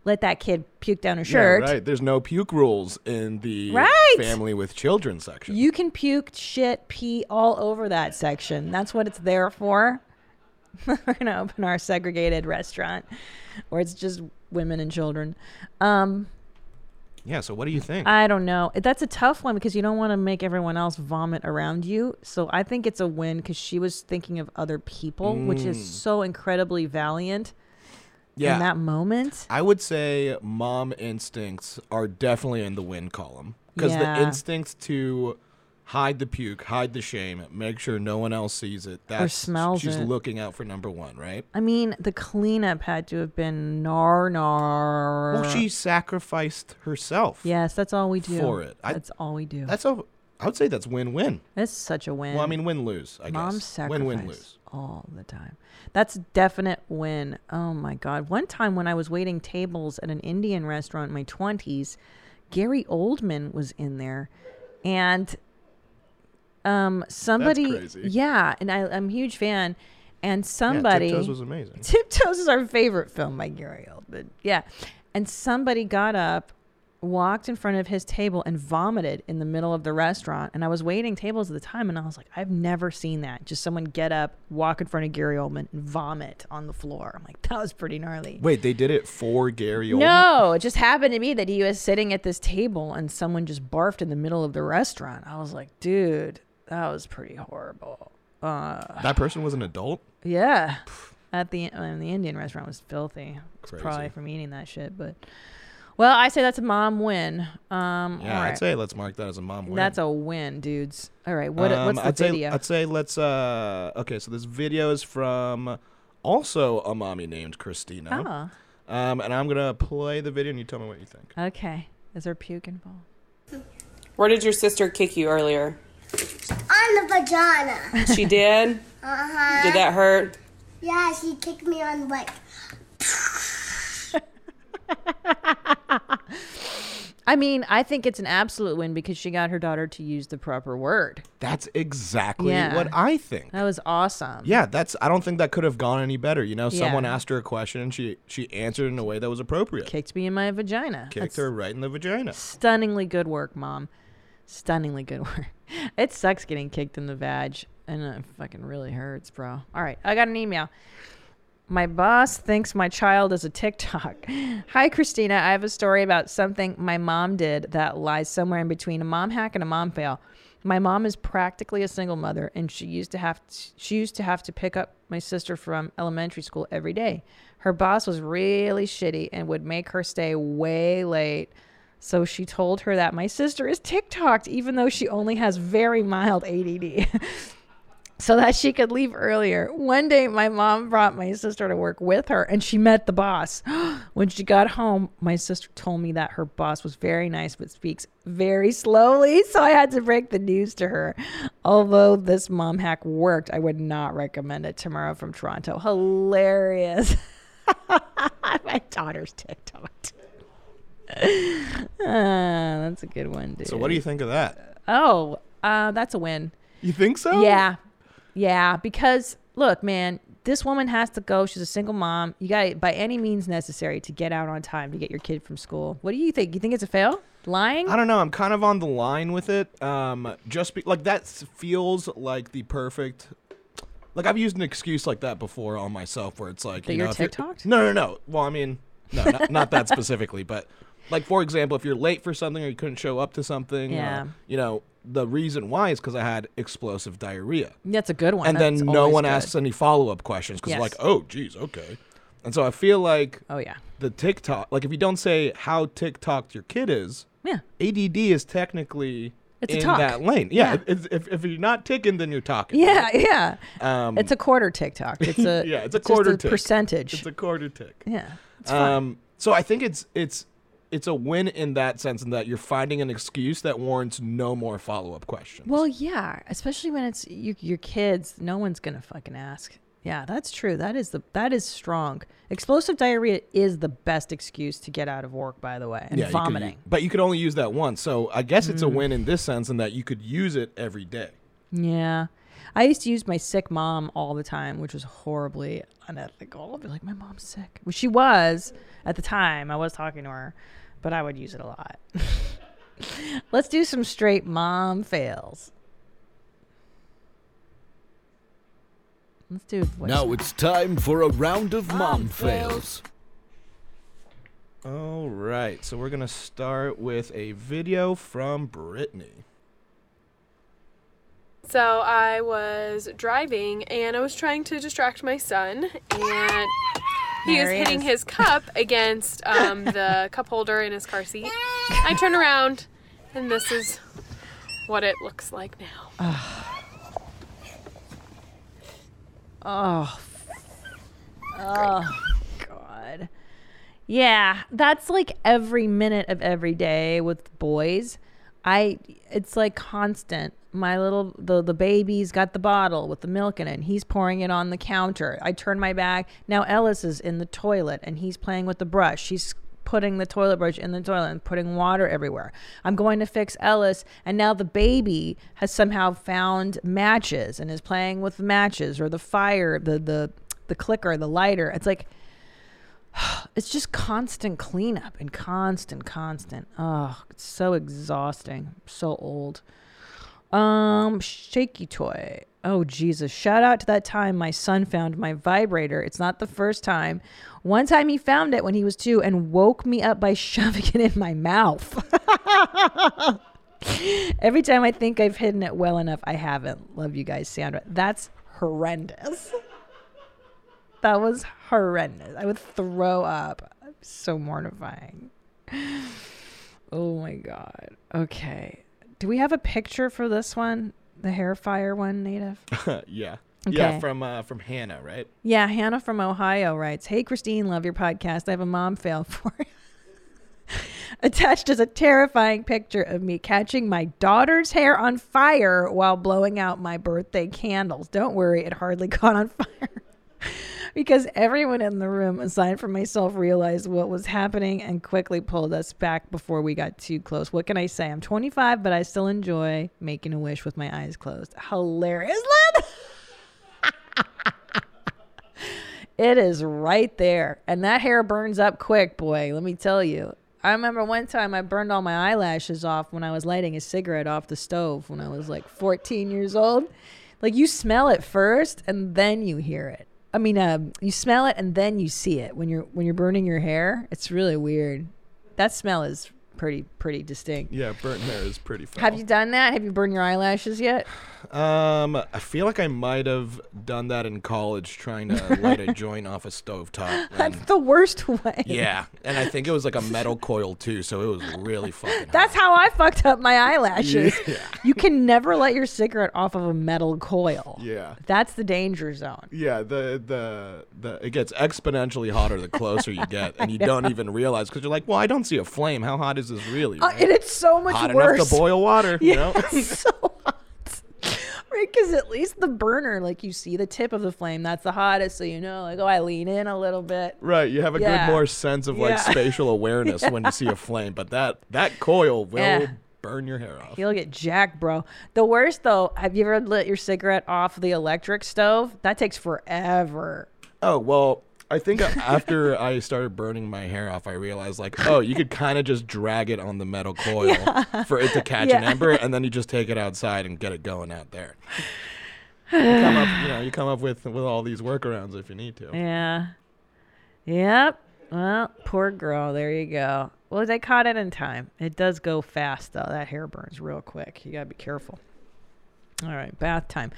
let that kid puke down her shirt. Yeah, right. There's no puke rules in the Right. family with children section. You can puke, shit, pee all over that section. That's what it's there for. We're gonna open our segregated restaurant, where it's just women and children. Um, Yeah. So what do you think? I don't know. That's a tough one because you don't want to make everyone else vomit around you. So I think it's a win because she was thinking of other people, which is Mm. so incredibly valiant. Yeah. In that moment. I would say mom instincts are definitely in the win column because Yeah. the instincts to hide the puke, hide the shame, make sure no one else sees it. That's smells she's it. looking out for number one, right? I mean, the cleanup had to have been nar nar. Well, she sacrificed herself. Yes, that's all we do. for it. I- That's all we do. That's a. I would say that's win-win. That's such a win. Well, I mean, win lose. I Mom guess. sacrifice Win win lose. All the time. That's definite win. Oh my god! One time when I was waiting tables at an Indian restaurant in my twenties, Gary Oldman was in there, and um somebody yeah, and I, I'm a huge fan. And somebody Tiptoes was amazing. Tiptoes is our favorite film by Gary Oldman. Yeah, and somebody got up walked in front of his table and vomited in the middle of the restaurant. And I was waiting tables at the time, and I was like, I've never seen that. Just someone get up, walk in front of Gary Oldman, and vomit on the floor. I'm like, that was pretty gnarly. Wait, they did it for Gary Oldman? No, it just happened to me that he was sitting at this table and someone just barfed in the middle of the restaurant. I was like, dude, that was pretty horrible. Uh, That person was an adult? yeah. At the the Indian restaurant was filthy. It's probably from eating that shit, but well, I say that's a mom win. Um, Yeah, all I'd say let's mark that as a mom win. That's a win, dudes. All right, what Um, what's the I'd say, video? I'd say let's. Uh, okay, so this video is from also a mommy named Christina. Um, and I'm gonna play the video, and you tell me what you think. okay, is there puke involved? Where did your sister kick you earlier? On the vagina. She did? Uh huh. Did that hurt? Yeah, she kicked me on like. I mean, I think it's an absolute win because she got her daughter to use the proper word. That's exactly Yeah. what I think. That was awesome. Yeah, that's. I don't think that could have gone any better. You know, someone asked her a question, and she she answered in a way that was appropriate. Kicked me in my vagina. Kicked That's her right in the vagina. Stunningly good work, mom. Stunningly good work. It sucks getting kicked in the vag, and it fucking really hurts, bro. All right, I got an email. My boss thinks my child is a TikTok. Hi, Christina. I have a story about something my mom did that lies somewhere in between a mom hack and a mom fail. My mom is practically a single mother, and she used to have to, she used to have to pick up my sister from elementary school every day. Her boss was really shitty and would make her stay way late. So she told her that my sister is TikToked, even though she only has very mild ADD. so that she could leave earlier. One day, my mom brought my sister to work with her and she met the boss. when she got home, my sister told me that her boss was very nice but speaks very slowly. So I had to break the news to her. Although this mom hack worked, I would not recommend it tomorrow from Toronto. Hilarious. my daughter's TikTok. Ah, that's a good one, dude. So what do you think of that? Oh, uh, that's a win. You think so? Yeah. Yeah. Because look, man, this woman has to go. She's a single mom. You got by any means necessary to get out on time to get your kid from school. What do you think? You think it's a fail? Lying? I don't know. I'm kind of on the line with it. Um, just be, like that feels like the perfect. Like I've used an excuse like that before on myself, where it's like That you know, TikToked? No, no, no. Well, I mean, no, not, not that specifically, but like for example, if you're late for something or you couldn't show up to something, uh, Yeah. you know, the reason why is because I had explosive diarrhea. That's a good one. And then no always one good. asks any follow up questions because Yes. like, oh, geez, okay. And so I feel like, oh yeah, the TikTok, like if you don't say how TikTok your kid is, yeah, ADD is technically It's a in talk. that lane. Yeah, Yeah. It's, if if you're not ticking, then you're talking. Yeah, yeah. Um, it's a quarter TikTok. It's a yeah, it's a just quarter tick. percentage. It's a quarter tick. Yeah, it's. Um, so I think it's it's it's a win in that sense, in that you're finding an excuse that warrants no more follow up questions. Well, yeah, especially when it's you, your kids. No one's gonna fucking ask. Yeah, that's true. That is the that is strong. Explosive diarrhea is the best excuse to get out of work. By the way, and yeah, you could vomiting. but you could only use that once. So I guess it's a Mm. win in this sense, in that you could use it every day. Yeah. I used to use my sick mom all the time, which was horribly unethical. I'd be like, my mom's sick. Well, she was at the time. I was talking to her, but I would use it a lot. Let's do some straight mom fails. Let's do voice. Now it's time for a round of mom fails. All right, so we're gonna start with a video from Brittany. So I was driving and I was trying to distract my son, and he was hitting his cup against um, the cup holder in his car seat. I turn around, and this is what it looks like now. Oh. Oh, God. Yeah, that's like every minute of every day with boys. I it's like constant. My little the the baby's got the bottle with the milk in it. And he's pouring it on the counter. I turn my back. Now Ellis is in the toilet and he's playing with the brush. She's putting the toilet brush in the toilet and putting water everywhere. I'm going to fix Ellis and now the baby has somehow found matches and is playing with the matches or the fire, the the the clicker, the lighter. It's like it's just constant cleanup and constant, constant. Oh, it's so exhausting. So old. Um, shaky toy. Oh Jesus! Shout out to that time my son found my vibrator. It's not the first time. One time he found it when he was two and woke me up by shoving it in my mouth. Every time I think I've hidden it well enough, I haven't. Love you guys, Sandra. That's horrendous. That was horrendous. I would throw up. So mortifying. Oh my god. Okay. Do we have a picture for this one? The hair fire one, Nadav? yeah. Okay. Yeah, from uh, from Hannah, right? Yeah, Hannah from Ohio writes, "Hey Christine, love your podcast. I have a mom fail for you." Attached is a terrifying picture of me catching my daughter's hair on fire while blowing out my birthday candles. Don't worry, it hardly caught on fire. Because everyone in the room, aside from myself, realized what was happening and quickly pulled us back before we got too close. What can I say? I'm 25, but I still enjoy making a wish with my eyes closed. Hilarious! It is right there. And that hair burns up quick, boy. Let me tell you. I remember one time I burned all my eyelashes off when I was lighting a cigarette off the stove when I was like 14 years old. Like you smell it first and then you hear it. I mean, uh, you smell it and then you see it when you're when you're burning your hair. It's really weird. That smell is pretty pretty distinct. Yeah, burnt hair is pretty fun. Have you done that? Have you burned your eyelashes yet? Um, I feel like I might have done that in college, trying to light a joint off a stovetop. That's the worst way. yeah, and I think it was like a metal coil too, so it was really fucking. That's how I fucked up my eyelashes. Yeah. You can never let your cigarette off of a metal coil. Yeah. That's the danger zone. Yeah, the the the it gets exponentially hotter the closer you get, and you don't even realize because you're like, well, I don't see a flame. How hot is this really? Uh, and it's so much hot worse. enough to boil water. Yeah, You know? it's so hot. Right, because at least the burner, like you see the tip of the flame, that's the hottest. So you know, like, oh, I lean in a little bit. Right, you have a Yeah. good more sense of like Yeah. spatial awareness when you see a flame, but that that coil will Yeah. burn your hair off. You'll get jacked, bro. The worst though, have you ever lit your cigarette off the electric stove? That takes forever. Oh well, I think after I started burning my hair off, I realized like, oh, you could kind of just drag it on the metal coil for it to catch an ember, and then you just take it outside and get it going out there. you come up, you know, you come up with with all these workarounds if you need to. Yeah. Yep. Well, poor girl. There you go. Well, they caught it in time. It does go fast, though. That hair burns real quick. You got to be careful. All right, bath time.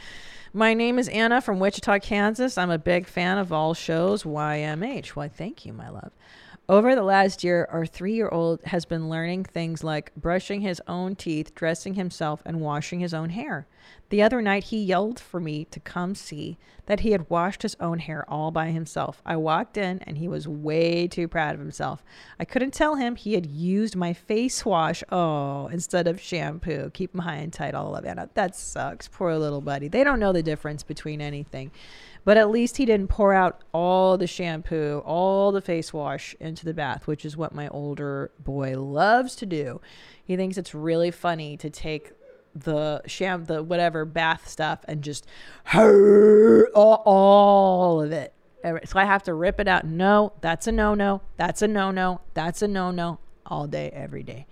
My name is Anna from Wichita, Kansas. I'm a big fan of all shows YMH. Why, thank you, my love. Over the last year, our three year old has been learning things like brushing his own teeth, dressing himself, and washing his own hair. The other night, he yelled for me to come see that he had washed his own hair all by himself. I walked in and he was way too proud of himself. I couldn't tell him he had used my face wash, oh, instead of shampoo. Keep him high and tight, all of Anna. That sucks. Poor little buddy. They don't know the difference between anything. But at least he didn't pour out all the shampoo, all the face wash into the bath, which is what my older boy loves to do. He thinks it's really funny to take the sham the whatever bath stuff and just all, of it. So I have to rip it out. No, that's a no no. That's a no no. That's a no no. All day, every day.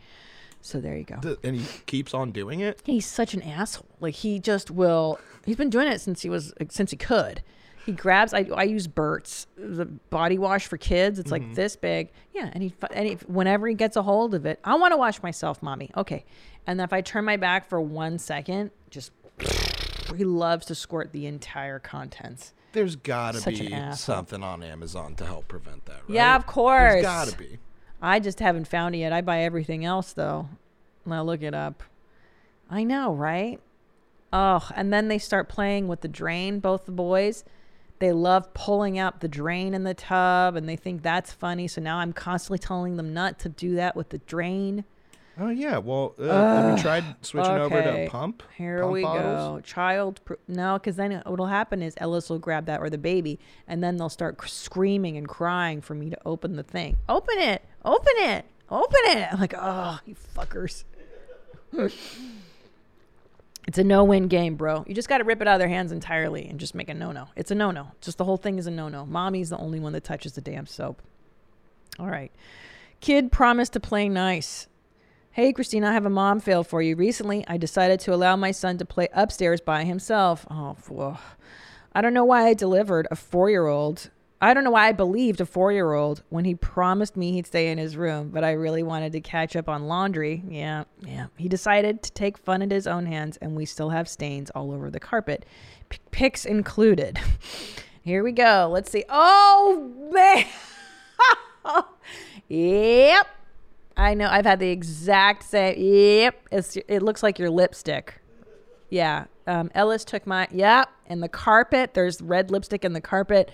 So there you go. And he keeps on doing it. He's such an asshole. Like he just will. He's been doing it since he was since he could. He grabs. I, I use Burt's the body wash for kids. It's Mhm. like this big. Yeah, and he and he, whenever he gets a hold of it, I want to wash myself, mommy. Okay, and then if I turn my back for one second, just he loves to squirt the entire contents. There's gotta Such be something on Amazon to help prevent that, right? Yeah, of course. There's gotta be. I just haven't found it yet. I buy everything else though. I'll look it up. I know, right? Oh, and then they start playing with the drain, both the boys. They love pulling out the drain in the tub and they think that's funny. So now I'm constantly telling them not to do that with the drain. Oh yeah. Well, uh, have you tried switching over to pump? Here Pump we bottles? go. Child, pr- no, because then what'll happen is Ellis will grab that or the baby, and then they'll start c- screaming and crying for me to open the thing. Open it! Open it! Open it! I'm like, oh, you fuckers. it's a no-win game, bro. You just got to rip it out of their hands entirely and just make a no-no. It's a no-no. Just the whole thing is a no-no. Mommy's the only one that touches the damn soap. All right. Kid promised to play nice. Hey, Christina, I have a mom fail for you. Recently, I decided to allow my son to play upstairs by himself. Oh. I don't know why I delivered a four year old. I don't know why I believed a four year old when he promised me he'd stay in his room, but I really wanted to catch up on laundry. Yeah, yeah. He decided to take fun in his own hands, and we still have stains all over the carpet, P- picks included. Here we go. Let's see. Oh, man. yep. I know. I've had the exact same. Yep. It's, it looks like your lipstick. Yeah. Um, Ellis took my. Yep. And the carpet. There's red lipstick in the carpet.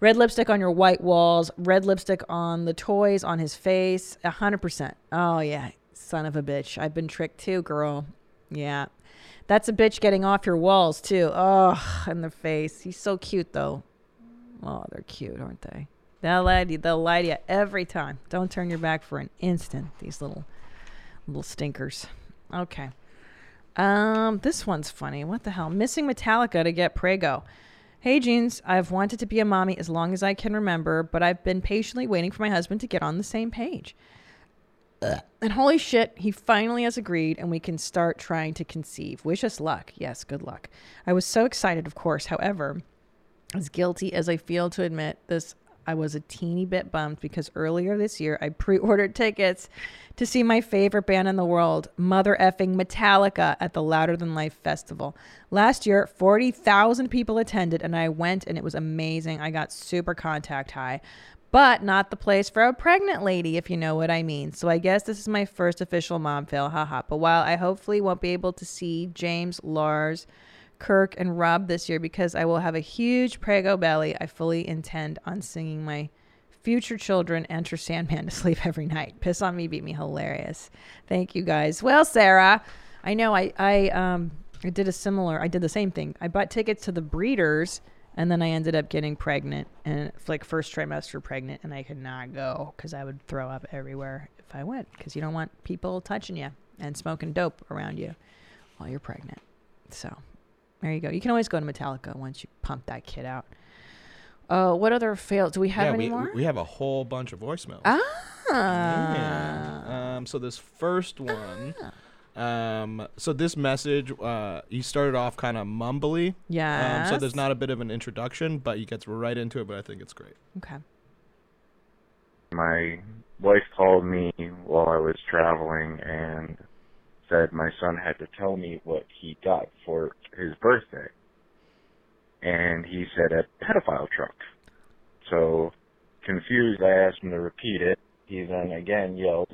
Red lipstick on your white walls. Red lipstick on the toys on his face. A hundred percent. Oh yeah. Son of a bitch. I've been tricked too, girl. Yeah. That's a bitch getting off your walls too. Oh, in the face. He's so cute though. Oh, they're cute, aren't they? They'll lie to you. They'll lie to you every time. Don't turn your back for an instant. These little little stinkers. Okay. Um, this one's funny. What the hell? Missing Metallica to get Prego. Hey, Jeans. I've wanted to be a mommy as long as I can remember, but I've been patiently waiting for my husband to get on the same page. Ugh. And holy shit, he finally has agreed, and we can start trying to conceive. Wish us luck. Yes, good luck. I was so excited, of course. However, as guilty as I feel to admit this, I was a teeny bit bummed because earlier this year I pre ordered tickets to see my favorite band in the world, Mother Effing Metallica, at the Louder Than Life Festival. Last year, 40,000 people attended, and I went and it was amazing. I got super contact high, but not the place for a pregnant lady, if you know what I mean. So I guess this is my first official mom fail, haha. But while I hopefully won't be able to see James, Lars, Kirk, and Rob this year because I will have a huge prego belly. I fully intend on singing my future children enter Sandman to sleep every night. Piss on me, beat me, hilarious. Thank you guys. Well, Sarah, I know I I um I did a similar. I did the same thing. I bought tickets to the Breeders. And then I ended up getting pregnant and like first trimester pregnant, and I could not go because I would throw up everywhere if I went because you don't want people touching you and smoking dope around you while you're pregnant. So there you go. You can always go to Metallica once you pump that kid out. Uh, what other fails? Do we have yeah, any we, more? we have a whole bunch of voicemails. Ah. Yeah. Um, so this first one. Um, so this message, uh, he started off kind of mumbly. Yeah. Um, so there's not a bit of an introduction, but he gets right into it. But I think it's great. Okay. My wife called me while I was traveling and said my son had to tell me what he got for his birthday. And he said a pedophile truck. So, confused, I asked him to repeat it. He then again yelled,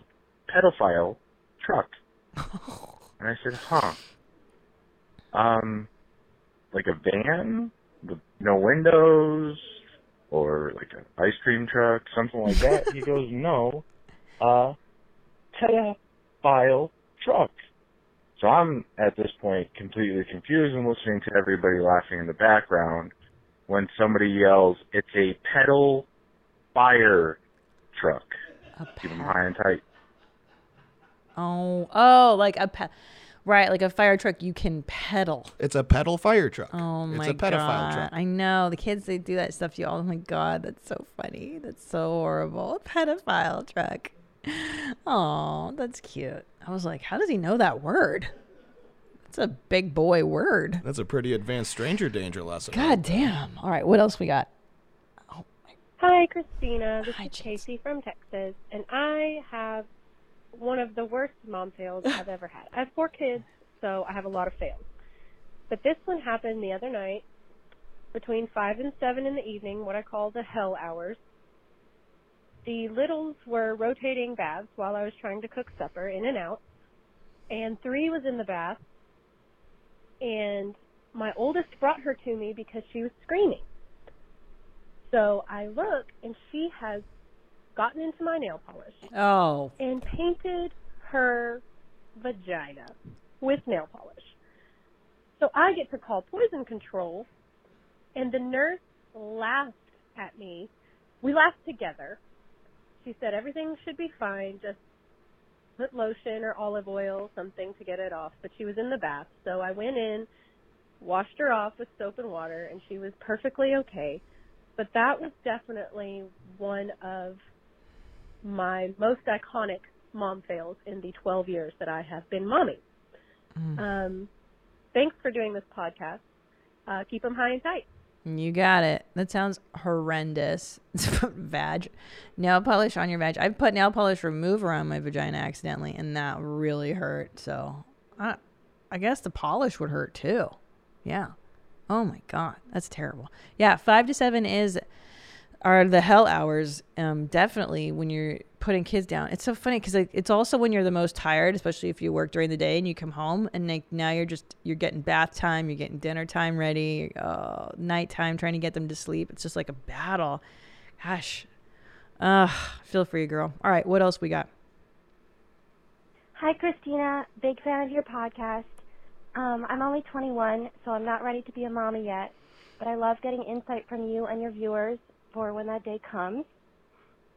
pedophile truck. and I said, huh. Um, like a van with no windows or like an ice cream truck, something like that. he goes, no, uh, pedophile truck. So I'm at this point completely confused and listening to everybody laughing in the background when somebody yells, it's a pedal fire truck. Keep them high and tight. Oh, oh, like a pe- right, like a fire truck you can pedal. It's a pedal fire truck. Oh it's my a pedophile god! truck. I know the kids they do that stuff to you. All, oh my god, that's so funny. That's so horrible. A Pedophile truck. Oh, that's cute. I was like, how does he know that word? It's a big boy word. That's a pretty advanced stranger danger lesson. God damn. All right, what else we got? Oh, my- Hi, Christina. This is Casey from Texas, and I have one of the worst mom fails I've ever had. I have four kids, so I have a lot of fails. But this one happened the other night between 5 and 7 in the evening, what I call the hell hours. The littles were rotating baths while I was trying to cook supper in and out, and three was in the bath, and my oldest brought her to me because she was screaming. So I look, and she has gotten into my nail polish Oh, and painted her vagina with nail polish. So I get to call poison control, and the nurse laughed at me. We laughed together. She said everything should be fine, just put lotion or olive oil, something to get it off. But she was in the bath, so I went in, washed her off with soap and water, and she was perfectly okay. But that was definitely one of my most iconic mom fails in the 12 years that I have been mommy. Um, thanks for doing this podcast. Uh, keep them high and tight. You got it. That sounds horrendous. vag. Nail polish on your vag. I've put nail polish remover on my vagina accidentally, and that really hurt. So, I, I guess the polish would hurt too. Yeah. Oh my god, that's terrible. Yeah, five to seven is are the hell hours. Um, definitely when you're putting kids down. It's so funny because it's also when you're the most tired, especially if you work during the day and you come home and like now you're just you're getting bath time, you're getting dinner time ready, uh, nighttime trying to get them to sleep. It's just like a battle. Gosh, uh, feel you, girl. All right, what else we got? Hi, Christina. Big fan of your podcast. Um, I'm only 21, so I'm not ready to be a mommy yet, but I love getting insight from you and your viewers for when that day comes.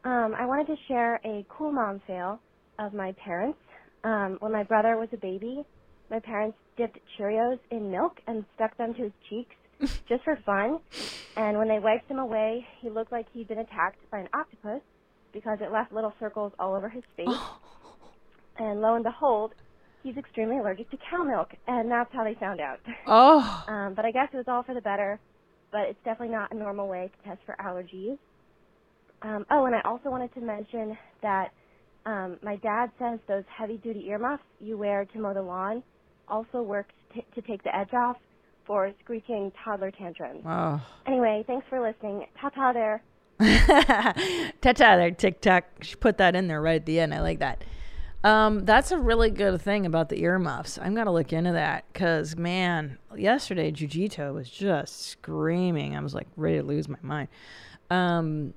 Um, I wanted to share a cool mom fail of my parents. Um, when my brother was a baby, my parents dipped Cheerios in milk and stuck them to his cheeks just for fun. And when they wiped him away, he looked like he'd been attacked by an octopus because it left little circles all over his face. and lo and behold, he's extremely allergic to cow milk, and that's how they found out. Oh. Um, but I guess it was all for the better. But it's definitely not a normal way to test for allergies. Um, oh, and I also wanted to mention that um, my dad says those heavy-duty earmuffs you wear to mow the lawn also work t- to take the edge off for screeching toddler tantrums. Oh. Anyway, thanks for listening. Ta-ta there. Ta-ta there, TikTok. She put that in there right at the end. I like that. Um, that's a really good thing about the earmuffs. I'm gonna look into that because man, yesterday Jujito was just screaming. I was like ready to lose my mind. Um,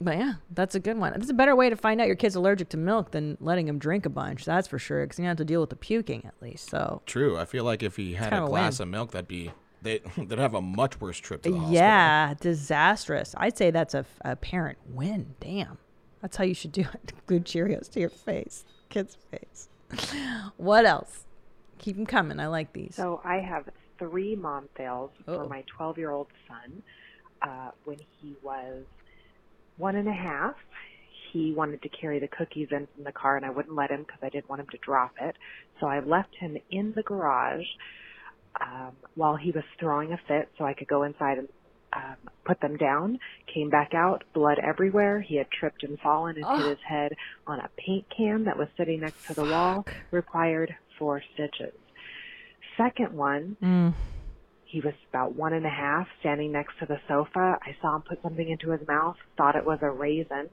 but yeah, that's a good one. That's a better way to find out your kid's allergic to milk than letting him drink a bunch. That's for sure. Because you have to deal with the puking at least. So True. I feel like if he had a glass win. of milk, that'd be they they'd have a much worse trip to the hospital. yeah, disastrous. I'd say that's a, a parent win. Damn, that's how you should do it. Glue Cheerios to your face, kid's face. what else? Keep them coming. I like these. So I have three mom fails for my 12 year old son. Uh, when he was one and a half, he wanted to carry the cookies in from the car, and I wouldn't let him because I didn't want him to drop it. So I left him in the garage um, while he was throwing a fit, so I could go inside and um, put them down. Came back out, blood everywhere. He had tripped and fallen and hit Oh. his head on a paint can that was sitting next to the wall. Required four stitches. Second one, Mm. He was about one and a half, standing next to the sofa. I saw him put something into his mouth, thought it was a raisin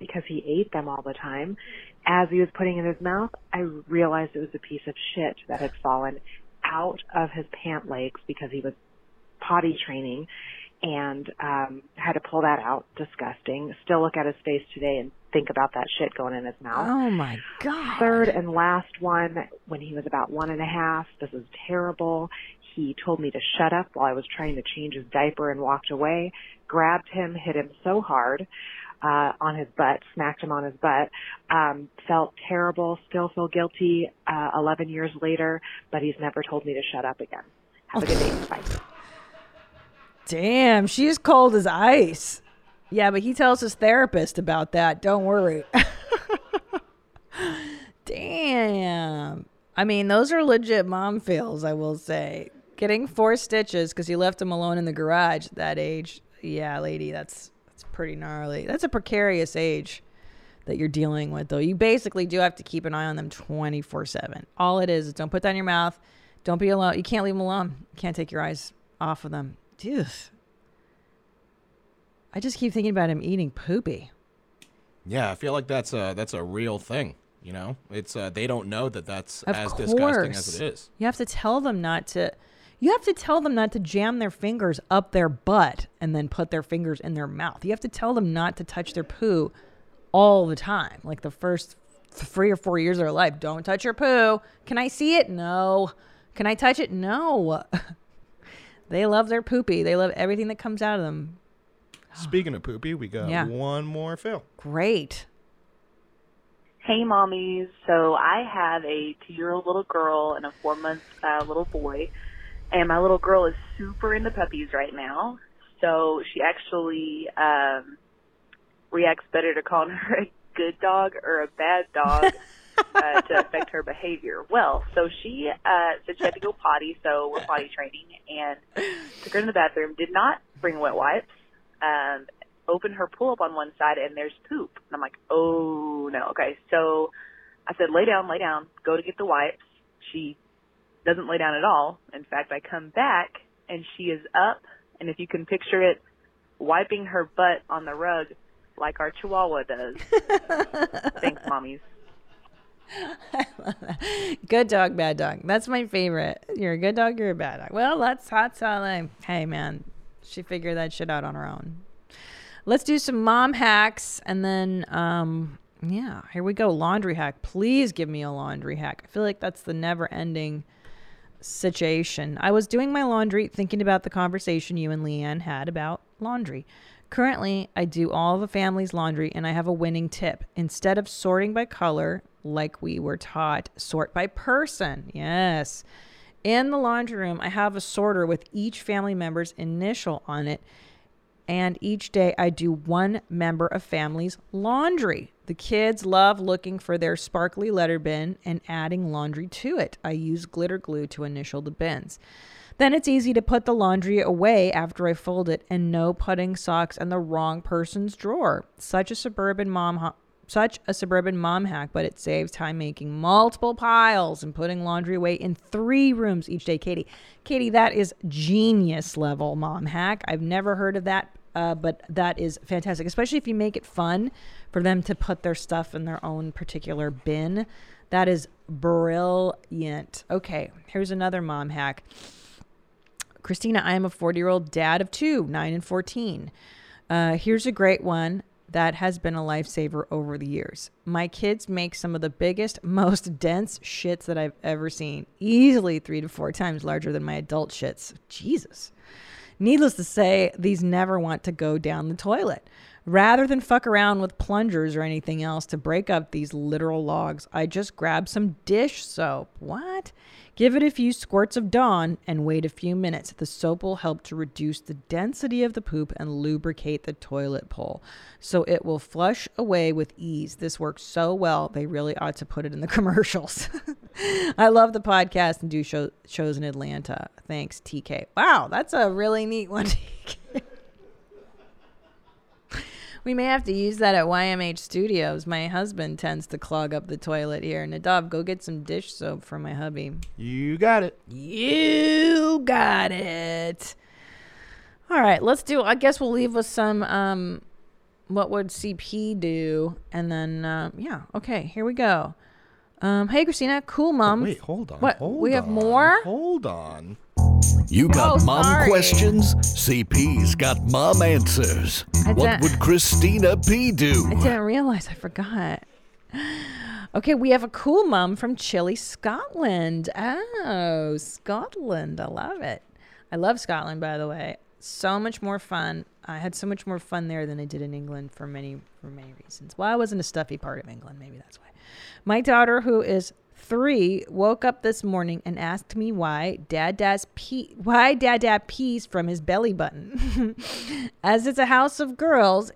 because he ate them all the time. As he was putting it in his mouth, I realized it was a piece of shit that had fallen out of his pant legs because he was potty training and um had to pull that out. Disgusting. Still look at his face today and think about that shit going in his mouth. Oh my god. Third and last one, when he was about one and a half, this is terrible. He told me to shut up while I was trying to change his diaper and walked away. Grabbed him, hit him so hard uh, on his butt, smacked him on his butt. Um, felt terrible, still feel guilty uh, 11 years later, but he's never told me to shut up again. Have a good day. Bye. Damn, she's cold as ice. Yeah, but he tells his therapist about that. Don't worry. Damn. I mean, those are legit mom fails, I will say. Getting four stitches because you left him alone in the garage at that age. Yeah, lady, that's that's pretty gnarly. That's a precarious age that you're dealing with, though. You basically do have to keep an eye on them 24 7. All it is is don't put that in your mouth. Don't be alone. You can't leave them alone. You can't take your eyes off of them. Dude. I just keep thinking about him eating poopy. Yeah, I feel like that's a that's a real thing. You know, it's uh, they don't know that that's Of as course. disgusting as it is. You have to tell them not to. You have to tell them not to jam their fingers up their butt and then put their fingers in their mouth. You have to tell them not to touch their poo all the time. Like the first three or four years of their life. Don't touch your poo. Can I see it? No. Can I touch it? No. they love their poopy. They love everything that comes out of them. Speaking of poopy, we got Yeah. one more fail. Great. Hey, mommies. So I have a two-year-old little girl and a four-month uh, little boy, and my little girl is super into puppies right now. So she actually um, reacts better to calling her a good dog or a bad dog uh, to affect her behavior. Well, so she uh, said she had to go potty, so we're potty training, and took her to the bathroom. Did not bring wet wipes. Um, opened her pull up on one side, and there's poop. And I'm like, oh no. Okay, so I said, lay down, lay down. Go to get the wipes. She doesn't lay down at all. In fact, I come back, and she is up, and if you can picture it, wiping her butt on the rug like our Chihuahua does. Thanks, mommies. good dog, bad dog. That's my favorite. You're a good dog, you're a bad dog. Well, that's hot salad. Hey, man, she figured that shit out on her own. Let's do some mom hacks and then, um, yeah, here we go. Laundry hack. Please give me a laundry hack. I feel like that's the never ending situation. I was doing my laundry thinking about the conversation you and Leanne had about laundry. Currently, I do all the family's laundry and I have a winning tip. Instead of sorting by color, like we were taught, sort by person. Yes. In the laundry room, I have a sorter with each family member's initial on it. And each day I do one member of family's laundry. The kids love looking for their sparkly letter bin and adding laundry to it. I use glitter glue to initial the bins. Then it's easy to put the laundry away after I fold it and no putting socks in the wrong person's drawer. Such a suburban mom ha- such a suburban mom hack, but it saves time making multiple piles and putting laundry away in three rooms each day. Katie, Katie, that is genius level mom hack. I've never heard of that, uh, but that is fantastic, especially if you make it fun for them to put their stuff in their own particular bin. That is brilliant. Okay, here's another mom hack. Christina, I am a 40 year old dad of two, nine and 14. Uh, here's a great one that has been a lifesaver over the years. My kids make some of the biggest, most dense shits that I've ever seen, easily three to four times larger than my adult shits. Jesus. Needless to say, these never want to go down the toilet. Rather than fuck around with plungers or anything else to break up these literal logs, I just grab some dish soap. What? Give it a few squirts of Dawn and wait a few minutes. The soap will help to reduce the density of the poop and lubricate the toilet bowl so it will flush away with ease. This works so well, they really ought to put it in the commercials. I love the podcast and do show, shows in Atlanta. Thanks, TK. Wow, that's a really neat one. We may have to use that at YMH Studios. My husband tends to clog up the toilet here. Nadav, go get some dish soap for my hubby. You got it. You got it. All right, let's do. I guess we'll leave with some. Um, what would CP do? And then, uh, yeah, okay, here we go. Um, hey, Christina, cool mom. wait, hold on. What? hold we have more. Hold on. You got Oh, mom sorry. questions, CP's got mom answers. What would Christina P do? I didn't realize. I forgot. Okay, we have a cool mom from Chile, Scotland. Oh, Scotland. I love it. I love Scotland, by the way. So much more fun. I had so much more fun there than I did in England for many for many reasons. Well, I wasn't a stuffy part of England. Maybe that's why. My daughter, who is three, woke up this morning and asked me why Dad Dad's pee why Dad Dad pees from his belly button. As it's a house of girls,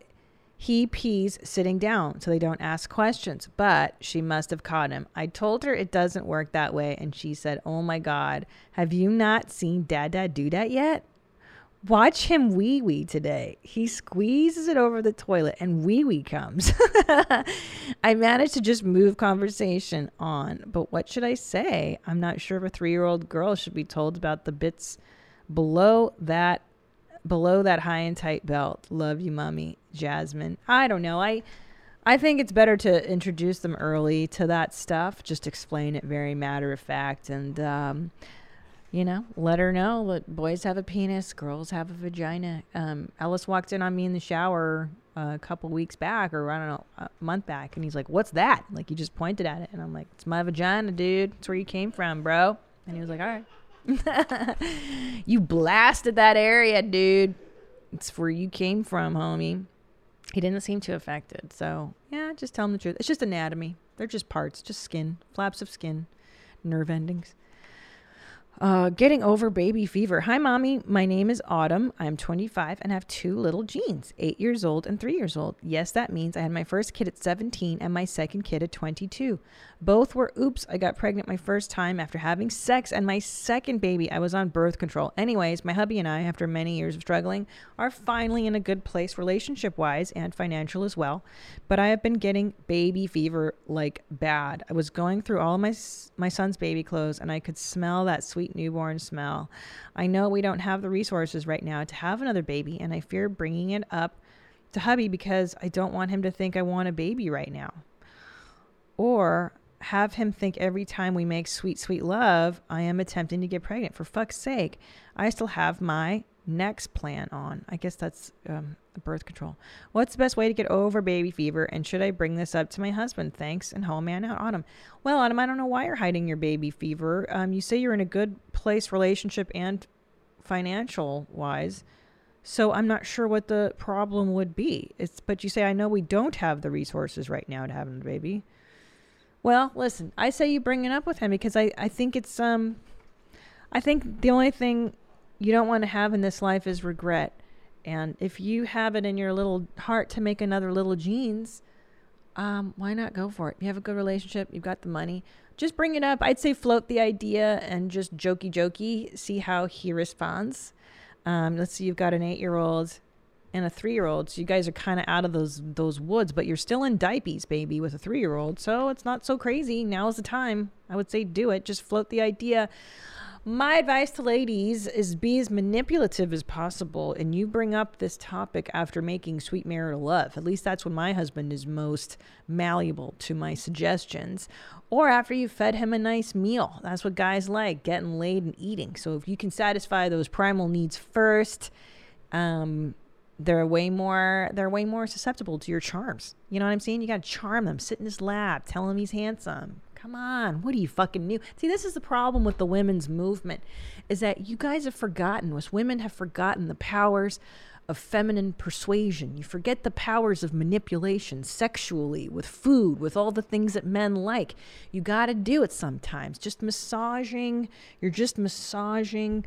he pees sitting down so they don't ask questions, but she must have caught him. I told her it doesn't work that way, and she said, Oh my God, have you not seen Dad Dad do that yet? Watch him wee wee today. He squeezes it over the toilet and wee wee comes. I managed to just move conversation on, but what should I say? I'm not sure if a three year old girl should be told about the bits below that below that high and tight belt. Love you, mommy. Jasmine. I don't know. I I think it's better to introduce them early to that stuff. Just explain it very matter of fact and um you know, let her know that boys have a penis, girls have a vagina. Um, Ellis walked in on me in the shower uh, a couple weeks back, or I don't know, a month back, and he's like, "What's that?" Like he just pointed at it, and I'm like, "It's my vagina, dude. It's where you came from, bro." And he was like, "All right." you blasted that area, dude. It's where you came from, homie. He didn't seem too affected. So, yeah, just tell him the truth. It's just anatomy. They're just parts, just skin, flaps of skin, nerve endings. Uh, getting over baby fever. Hi, mommy. My name is Autumn. I'm 25 and have two little Jeans, eight years old and three years old. Yes, that means I had my first kid at 17 and my second kid at 22. Both were oops. I got pregnant my first time after having sex, and my second baby, I was on birth control. Anyways, my hubby and I, after many years of struggling, are finally in a good place relationship wise and financial as well. But I have been getting baby fever like bad. I was going through all my my son's baby clothes, and I could smell that sweet newborn smell. I know we don't have the resources right now to have another baby, and I fear bringing it up to hubby because I don't want him to think I want a baby right now or have him think every time we make sweet, sweet love, I am attempting to get pregnant. For fuck's sake, I still have my Nexplanon. I guess that's um, birth control. What's the best way to get over baby fever? And should I bring this up to my husband? Thanks and home man out, Autumn. Well, Autumn, I don't know why you're hiding your baby fever. Um, you say you're in a good place, relationship and financial wise. So I'm not sure what the problem would be. It's but you say I know we don't have the resources right now to have a baby. Well, listen, I say you bring it up with him because I, I think it's um I think the only thing you don't want to have in this life is regret. And if you have it in your little heart to make another little jeans, um, why not go for it? You have a good relationship, you've got the money. Just bring it up. I'd say float the idea and just jokey jokey, see how he responds. Um, let's see, you've got an eight year old and a three year old. So you guys are kind of out of those those woods, but you're still in diapers, baby, with a three year old. So it's not so crazy. Now is the time. I would say do it. Just float the idea. My advice to ladies is be as manipulative as possible, and you bring up this topic after making sweet marital love. At least that's when my husband is most malleable to my suggestions. Or after you've fed him a nice meal. That's what guys like getting laid and eating. So if you can satisfy those primal needs first, um, they're way more they're way more susceptible to your charms. You know what I'm saying? You gotta charm them. Sit in his lap, tell him he's handsome. Come on, what are you fucking new? See, this is the problem with the women's movement, is that you guys have forgotten, us women have forgotten the powers of feminine persuasion. You forget the powers of manipulation sexually, with food, with all the things that men like. You got to do it sometimes. Just massaging, you're just massaging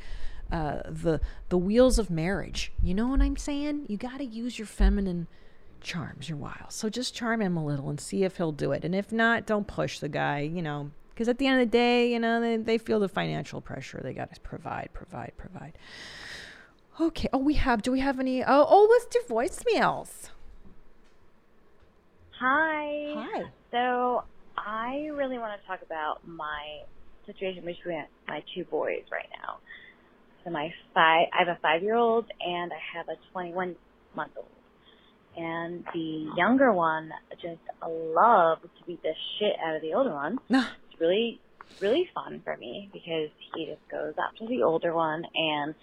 uh, the the wheels of marriage. You know what I'm saying? You got to use your feminine charms, your wiles. So just charm him a little and see if he'll do it. And if not, don't push the guy. You know, because at the end of the day, you know, they, they feel the financial pressure. They got to provide, provide, provide. Okay. Oh, we have. Do we have any? Oh, oh, let's do voicemails. Hi. Hi. So I really want to talk about my situation between my two boys right now. So my five, I have a five-year-old and I have a 21-month-old. And the younger one just loves to beat the shit out of the older one. It's really, really fun for me because he just goes up to the older one and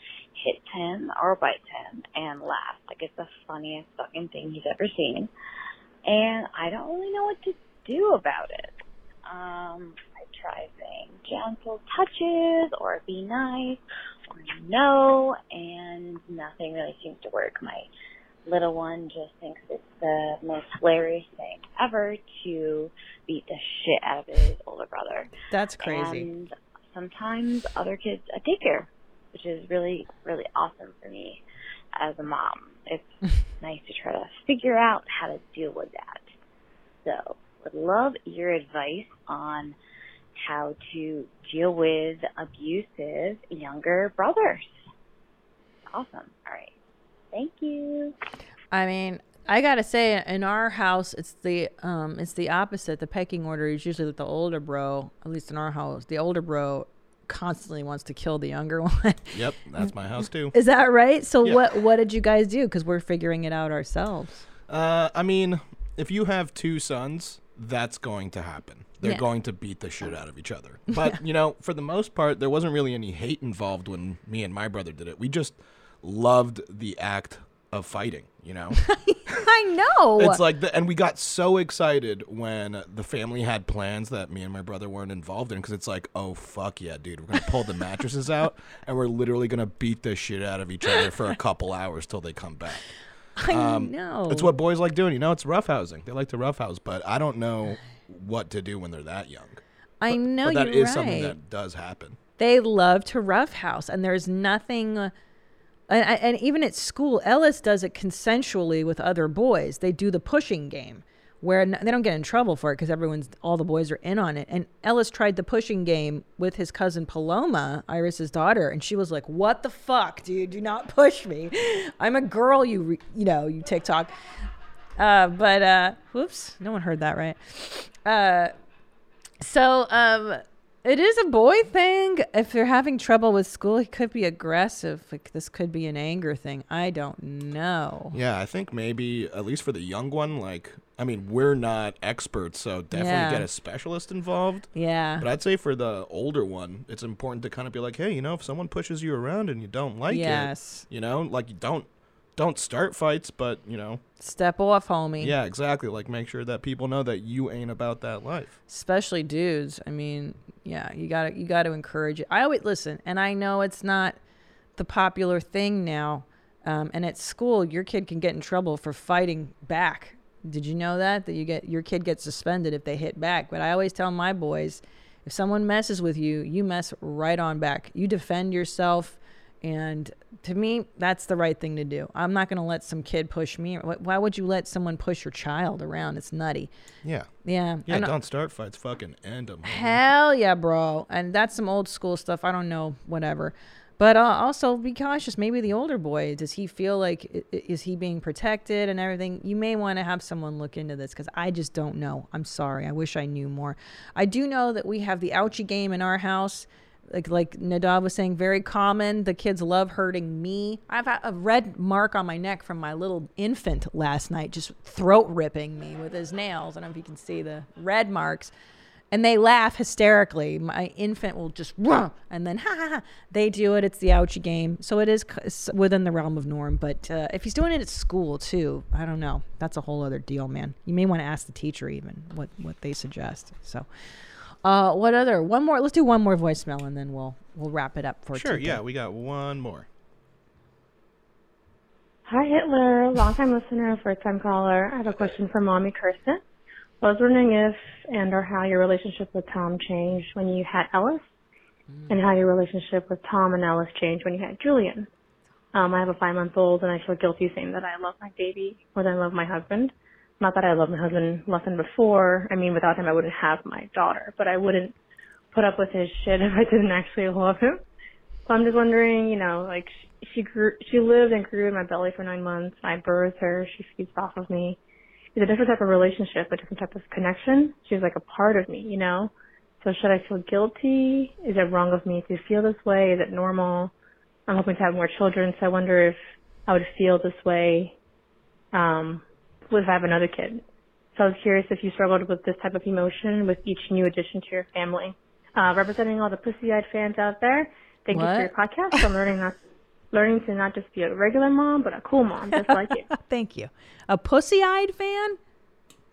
hits him or bites him and laughs. Like it's the funniest fucking thing he's ever seen. And I don't really know what to do about it. Um, I try saying gentle touches or be nice or no, and nothing really seems to work. My little one just thinks it's the most hilarious thing ever to beat the shit out of his older brother. That's crazy. And sometimes other kids I take care, which is really, really awesome for me as a mom. It's nice to try to figure out how to deal with that. So, would love your advice on how to deal with abusive younger brothers. Awesome. All right. Thank you. I mean, I gotta say, in our house, it's the um, it's the opposite. The pecking order is usually that the older bro, at least in our house, the older bro constantly wants to kill the younger one. Yep, that's my house too. Is that right? So Yeah. what what did you guys do? Because we're figuring it out ourselves. Uh, I mean, if you have two sons, that's going to happen. They're Yeah. going to beat the shit out of each other. But, you know, for the most part, there wasn't really any hate involved when me and my brother did it. We just loved the act of fighting, you know? I know. It's like, the, and we got so excited when the family had plans that me and my brother weren't involved in because it's like, oh, fuck yeah, dude. We're going to pull the mattresses out and we're literally going to beat the shit out of each other for a couple hours till they come back. I um, know. It's what boys like doing. You know, it's roughhousing. They like to roughhouse, but I don't know what to do when they're that young. I know but that is something that does happen. They love to roughhouse, and there's nothing. And, and even at school, Ellis does it consensually with other boys. They do the pushing game, where they don't get in trouble for it because everyone's all the boys are in on it. And Ellis tried the pushing game with his cousin Paloma, Iris's daughter, and she was like, "What the fuck, dude? Do not push me. I'm a girl. You re- you know you TikTok." Uh, but uh, whoops, no one heard that right. Uh, so um, it is a boy thing. If they're having trouble with school, he could be aggressive. Like this could be an anger thing. I don't know. Yeah, I think maybe at least for the young one, like I mean, we're not experts, so definitely Yeah. get a specialist involved. Yeah. But I'd say for the older one, it's important to kind of be like, hey, you know, if someone pushes you around and you don't like Yes. it, you know, like you don't don't start fights, but you know, Step off, homie. yeah, exactly. Like make sure that people know that you ain't about that life. especially dudes. I mean, yeah, you got to you got to encourage it. I always listen, and I know it's not the popular thing now. Um, and at school, your kid can get in trouble for fighting back. Did you know that that you get your kid gets suspended if they hit back? But I always tell my boys, if someone messes with you, you mess right on back. You defend yourself. And to me, that's the right thing to do. I'm not going to let some kid push me. Why would you let someone push your child around? It's nutty. Yeah. Yeah. Yeah, I know- don't start fights. Fucking end them. Hell yeah, bro. And that's some old school stuff. I don't know, whatever. But uh, also be cautious. Maybe the older boy, does he feel like i- i- is he being protected and everything? You may want to have someone look into this because I just don't know. I'm sorry. I wish I knew more. I do know that we have the ouchie game in our house. Like like Nadav was saying, very common. The kids love hurting me. I've had a red mark on my neck from my little infant last night, just throat ripping me with his nails. I don't know if you can see the red marks and they laugh hysterically. My infant will just and then ha ha ha. They do it. It's the ouchie game, so it is within the realm of norm. But uh, if he's doing it at school too, I don't know. That's a whole other deal, man. You may want to ask the teacher even what what they suggest. So, uh, what other one more? Let's do one more voicemail and then we'll we'll wrap it up for Sure, today. yeah, we got one more. Hi, Hitler. Long-time listener, first-time caller. I have a question for Mommy Kirsten. I was wondering if and or how your relationship with Tom changed when you had Ellis, and how your relationship with Tom and Ellis changed when you had Julian. Um, I have a five-month-old, and I feel guilty saying that I love my baby more than I love my husband. Not that I love my husband less than before. I mean, without him, I wouldn't have my daughter, but I wouldn't put up with his shit if I didn't actually love him. So I'm just wondering, you know, like she, grew, she lived and grew in my belly for nine months. I birthed her. She feeds off of me. It's a different type of relationship, a different type of connection. She's like a part of me, you know. So should I feel guilty? Is it wrong of me to feel this way? Is it normal? I'm hoping to have more children, so I wonder if I would feel this way um, if I have another kid. So I was curious if you struggled with this type of emotion with each new addition to your family. Uh, representing all the pussy-eyed fans out there, thank you for your podcast. I'm learning not learning to not just be a regular mom, but a cool mom, just like you. Thank you. A pussy-eyed fan.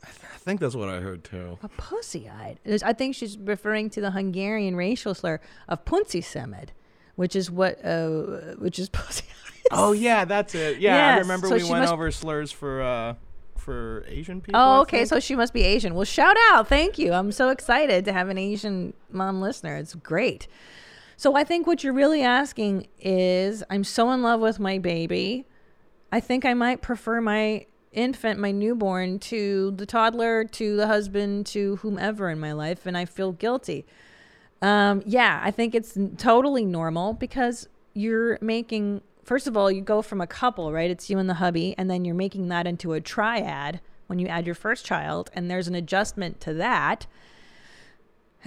I think that's what I heard too. A pussy-eyed. I think she's referring to the Hungarian racial slur of punci semed, which is what, uh, which is pussy. Eyed. Oh yeah, that's it. Yeah, I remember so we went must- over slurs for uh for Asian people. Oh, okay. So she must be Asian. Well, shout out. Thank you. I'm so excited to have an Asian mom listener. It's great. So I think what you're really asking is I'm so in love with my baby. I think I might prefer my infant, my newborn, to the toddler, to the husband, to whomever in my life, and I feel guilty. Um, yeah, I think it's totally normal because you're making, first of all, you go from a couple, right? It's you and the hubby, and then you're making that into a triad when you add your first child, and there's an adjustment to that.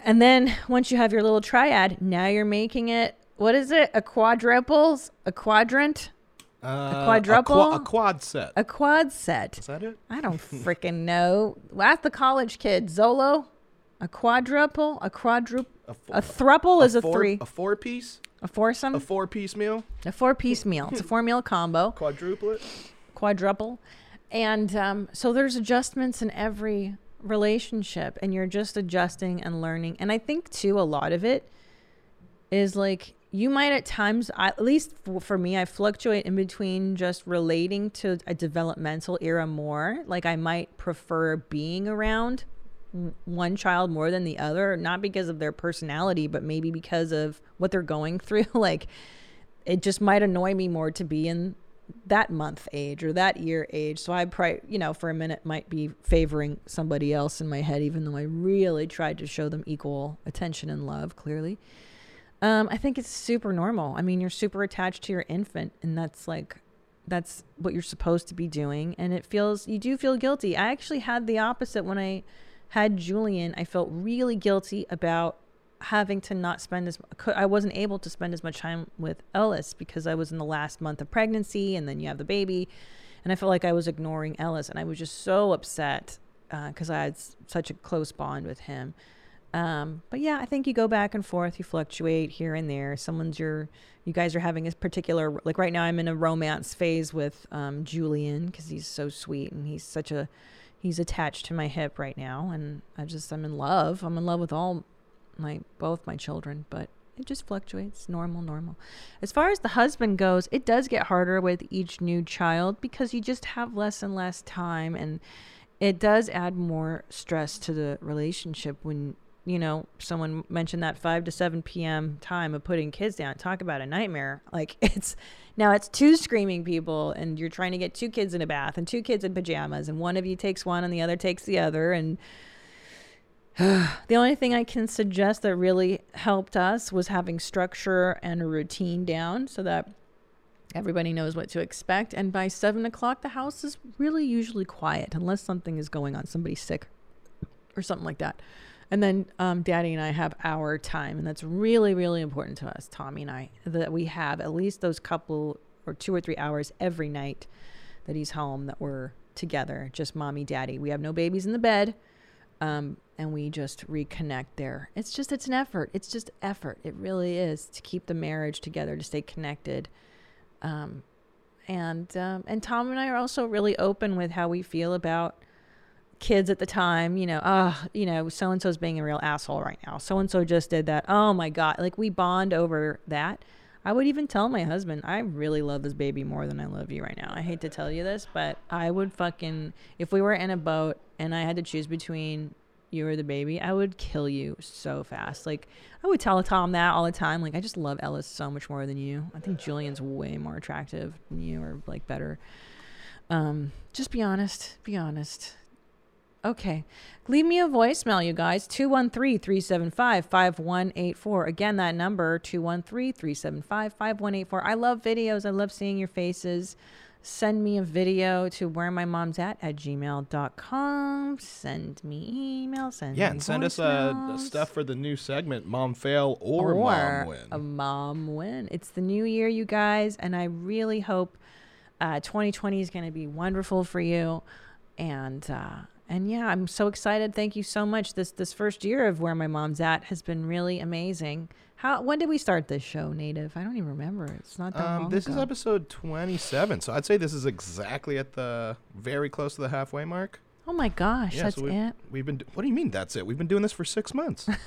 And then once you have your little triad, now you're making it, what is it? A quadruples? A quadrant? Uh, a a quadruple? a quad set. A quad set. Is that it? I don't freaking know. Ask the college kid. Zolo? A quadruple? A quadruple? A, thruple is a, four, three. A four piece. A foursome? A four piece meal. A four piece meal. It's a four meal combo. Quadruplet. Quadruple. And um, so there's adjustments in every relationship, and you're just adjusting and learning. And I think, too, a lot of it is like you might at times, at least for me, I fluctuate in between just relating to a developmental era more. Like I might prefer being around one child more than the other, not because of their personality, but maybe because of what they're going through. like, it just might annoy me more to be in that month age or that year age. So I probably, you know, for a minute might be favoring somebody else in my head, even though I really tried to show them equal attention and love, clearly. Um, I think it's super normal. I mean, you're super attached to your infant, and that's like, that's what you're supposed to be doing. And it feels, you do feel guilty. I actually had the opposite when I had Julian. I felt really guilty about having to not spend as I wasn't able to spend as much time with Ellis because I was in the last month of pregnancy and then you have the baby and I felt like I was ignoring Ellis and I was just so upset because I had such a close bond with him. Um, but yeah, I think you go back and forth, you fluctuate here and there. Someone's your, you guys are having a particular, like right now I'm in a romance phase with um, Julian because he's so sweet and he's such a, he's attached to my hip right now. And I just, I'm in love. I'm in love with all my, both my children, but it just fluctuates. Normal, normal. As far as the husband goes, it does get harder with each new child because you just have less and less time and it does add more stress to the relationship when you know someone mentioned that 5 to 7 p.m time of putting kids down talk about a nightmare like it's now it's two screaming people and you're trying to get two kids in a bath and two kids in pajamas and one of you takes one and the other takes the other and the only thing I can suggest that really helped us was having structure and a routine down so that everybody knows what to expect. And by seven o'clock, the house is really usually quiet unless something is going on, somebody's sick or something like that. And then um, Daddy and I have our time, and that's really, really important to us, Tommy and I, that we have at least those couple or two or three hours every night that he's home that we're together, just mommy, daddy. We have no babies in the bed um, and we just reconnect there. It's just it's an effort. It's just effort. It really is to keep the marriage together, to stay connected. Um, and um, and Tom and I are also really open with how we feel about kids at the time. You know, ah, you know, so and so's being a real asshole right now. So and so just did that. Oh my god! Like we bond over that. I would even tell my husband, I really love this baby more than I love you right now. I hate to tell you this, but I would fucking, if we were in a boat and I had to choose between you or the baby, I would kill you so fast. Like, I would tell Tom that all the time. Like, I just love Ellis so much more than you. I think Julian's way more attractive than you or like better. Um, just be honest. Be honest. Okay. Leave me a voicemail, you guys. 213 375 5184. Again, that number 213 375 5184. I love videos. I love seeing your faces. Send me a video to where my mom's at at gmail.com. Send me email. Send Yeah, and send us uh, stuff for the new segment, Mom Fail or, Mom Win. A mom win. It's the new year, you guys, and I really hope uh, 2020 is going to be wonderful for you. And uh, and yeah, I'm so excited. Thank you so much. This this first year of where my mom's at has been really amazing. How when did we start this show, Nadav? I don't even remember. It's not that Um, long this ago. is episode 27, so I'd say this is exactly at the very close to the halfway mark. oh my gosh, Yeah, that's so we, it. We've been. What do you mean? That's it? We've been doing this for six months.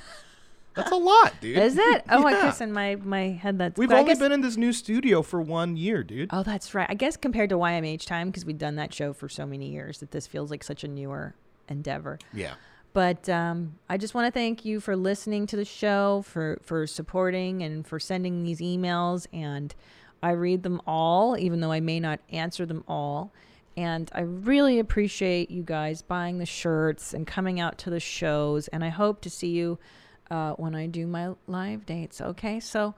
that's a lot, dude. Is it? Oh, I Yeah. guess in my my head that's. We've only guess- been in this new studio for one year, dude. Oh, that's right. I guess compared to YMH time, because we've done that show for so many years, that this feels like such a newer endeavor. Yeah. But um, I just want to thank you for listening to the show, for for supporting, and for sending these emails. And I read them all, even though I may not answer them all. And I really appreciate you guys buying the shirts and coming out to the shows. And I hope to see you uh, when I do my live dates. Okay, so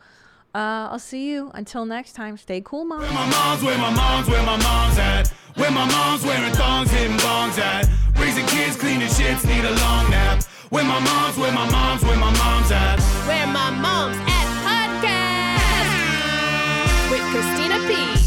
uh, I'll see you until next time. Stay cool, mom. Where my mom's, where my mom's, where my mom's at. Where my mom's wearing thongs, hitting bongs at. Raising kids, cleaning shits, need a long nap. Where my mom's, where my mom's, where my mom's at. Where my mom's at podcast with Christina P.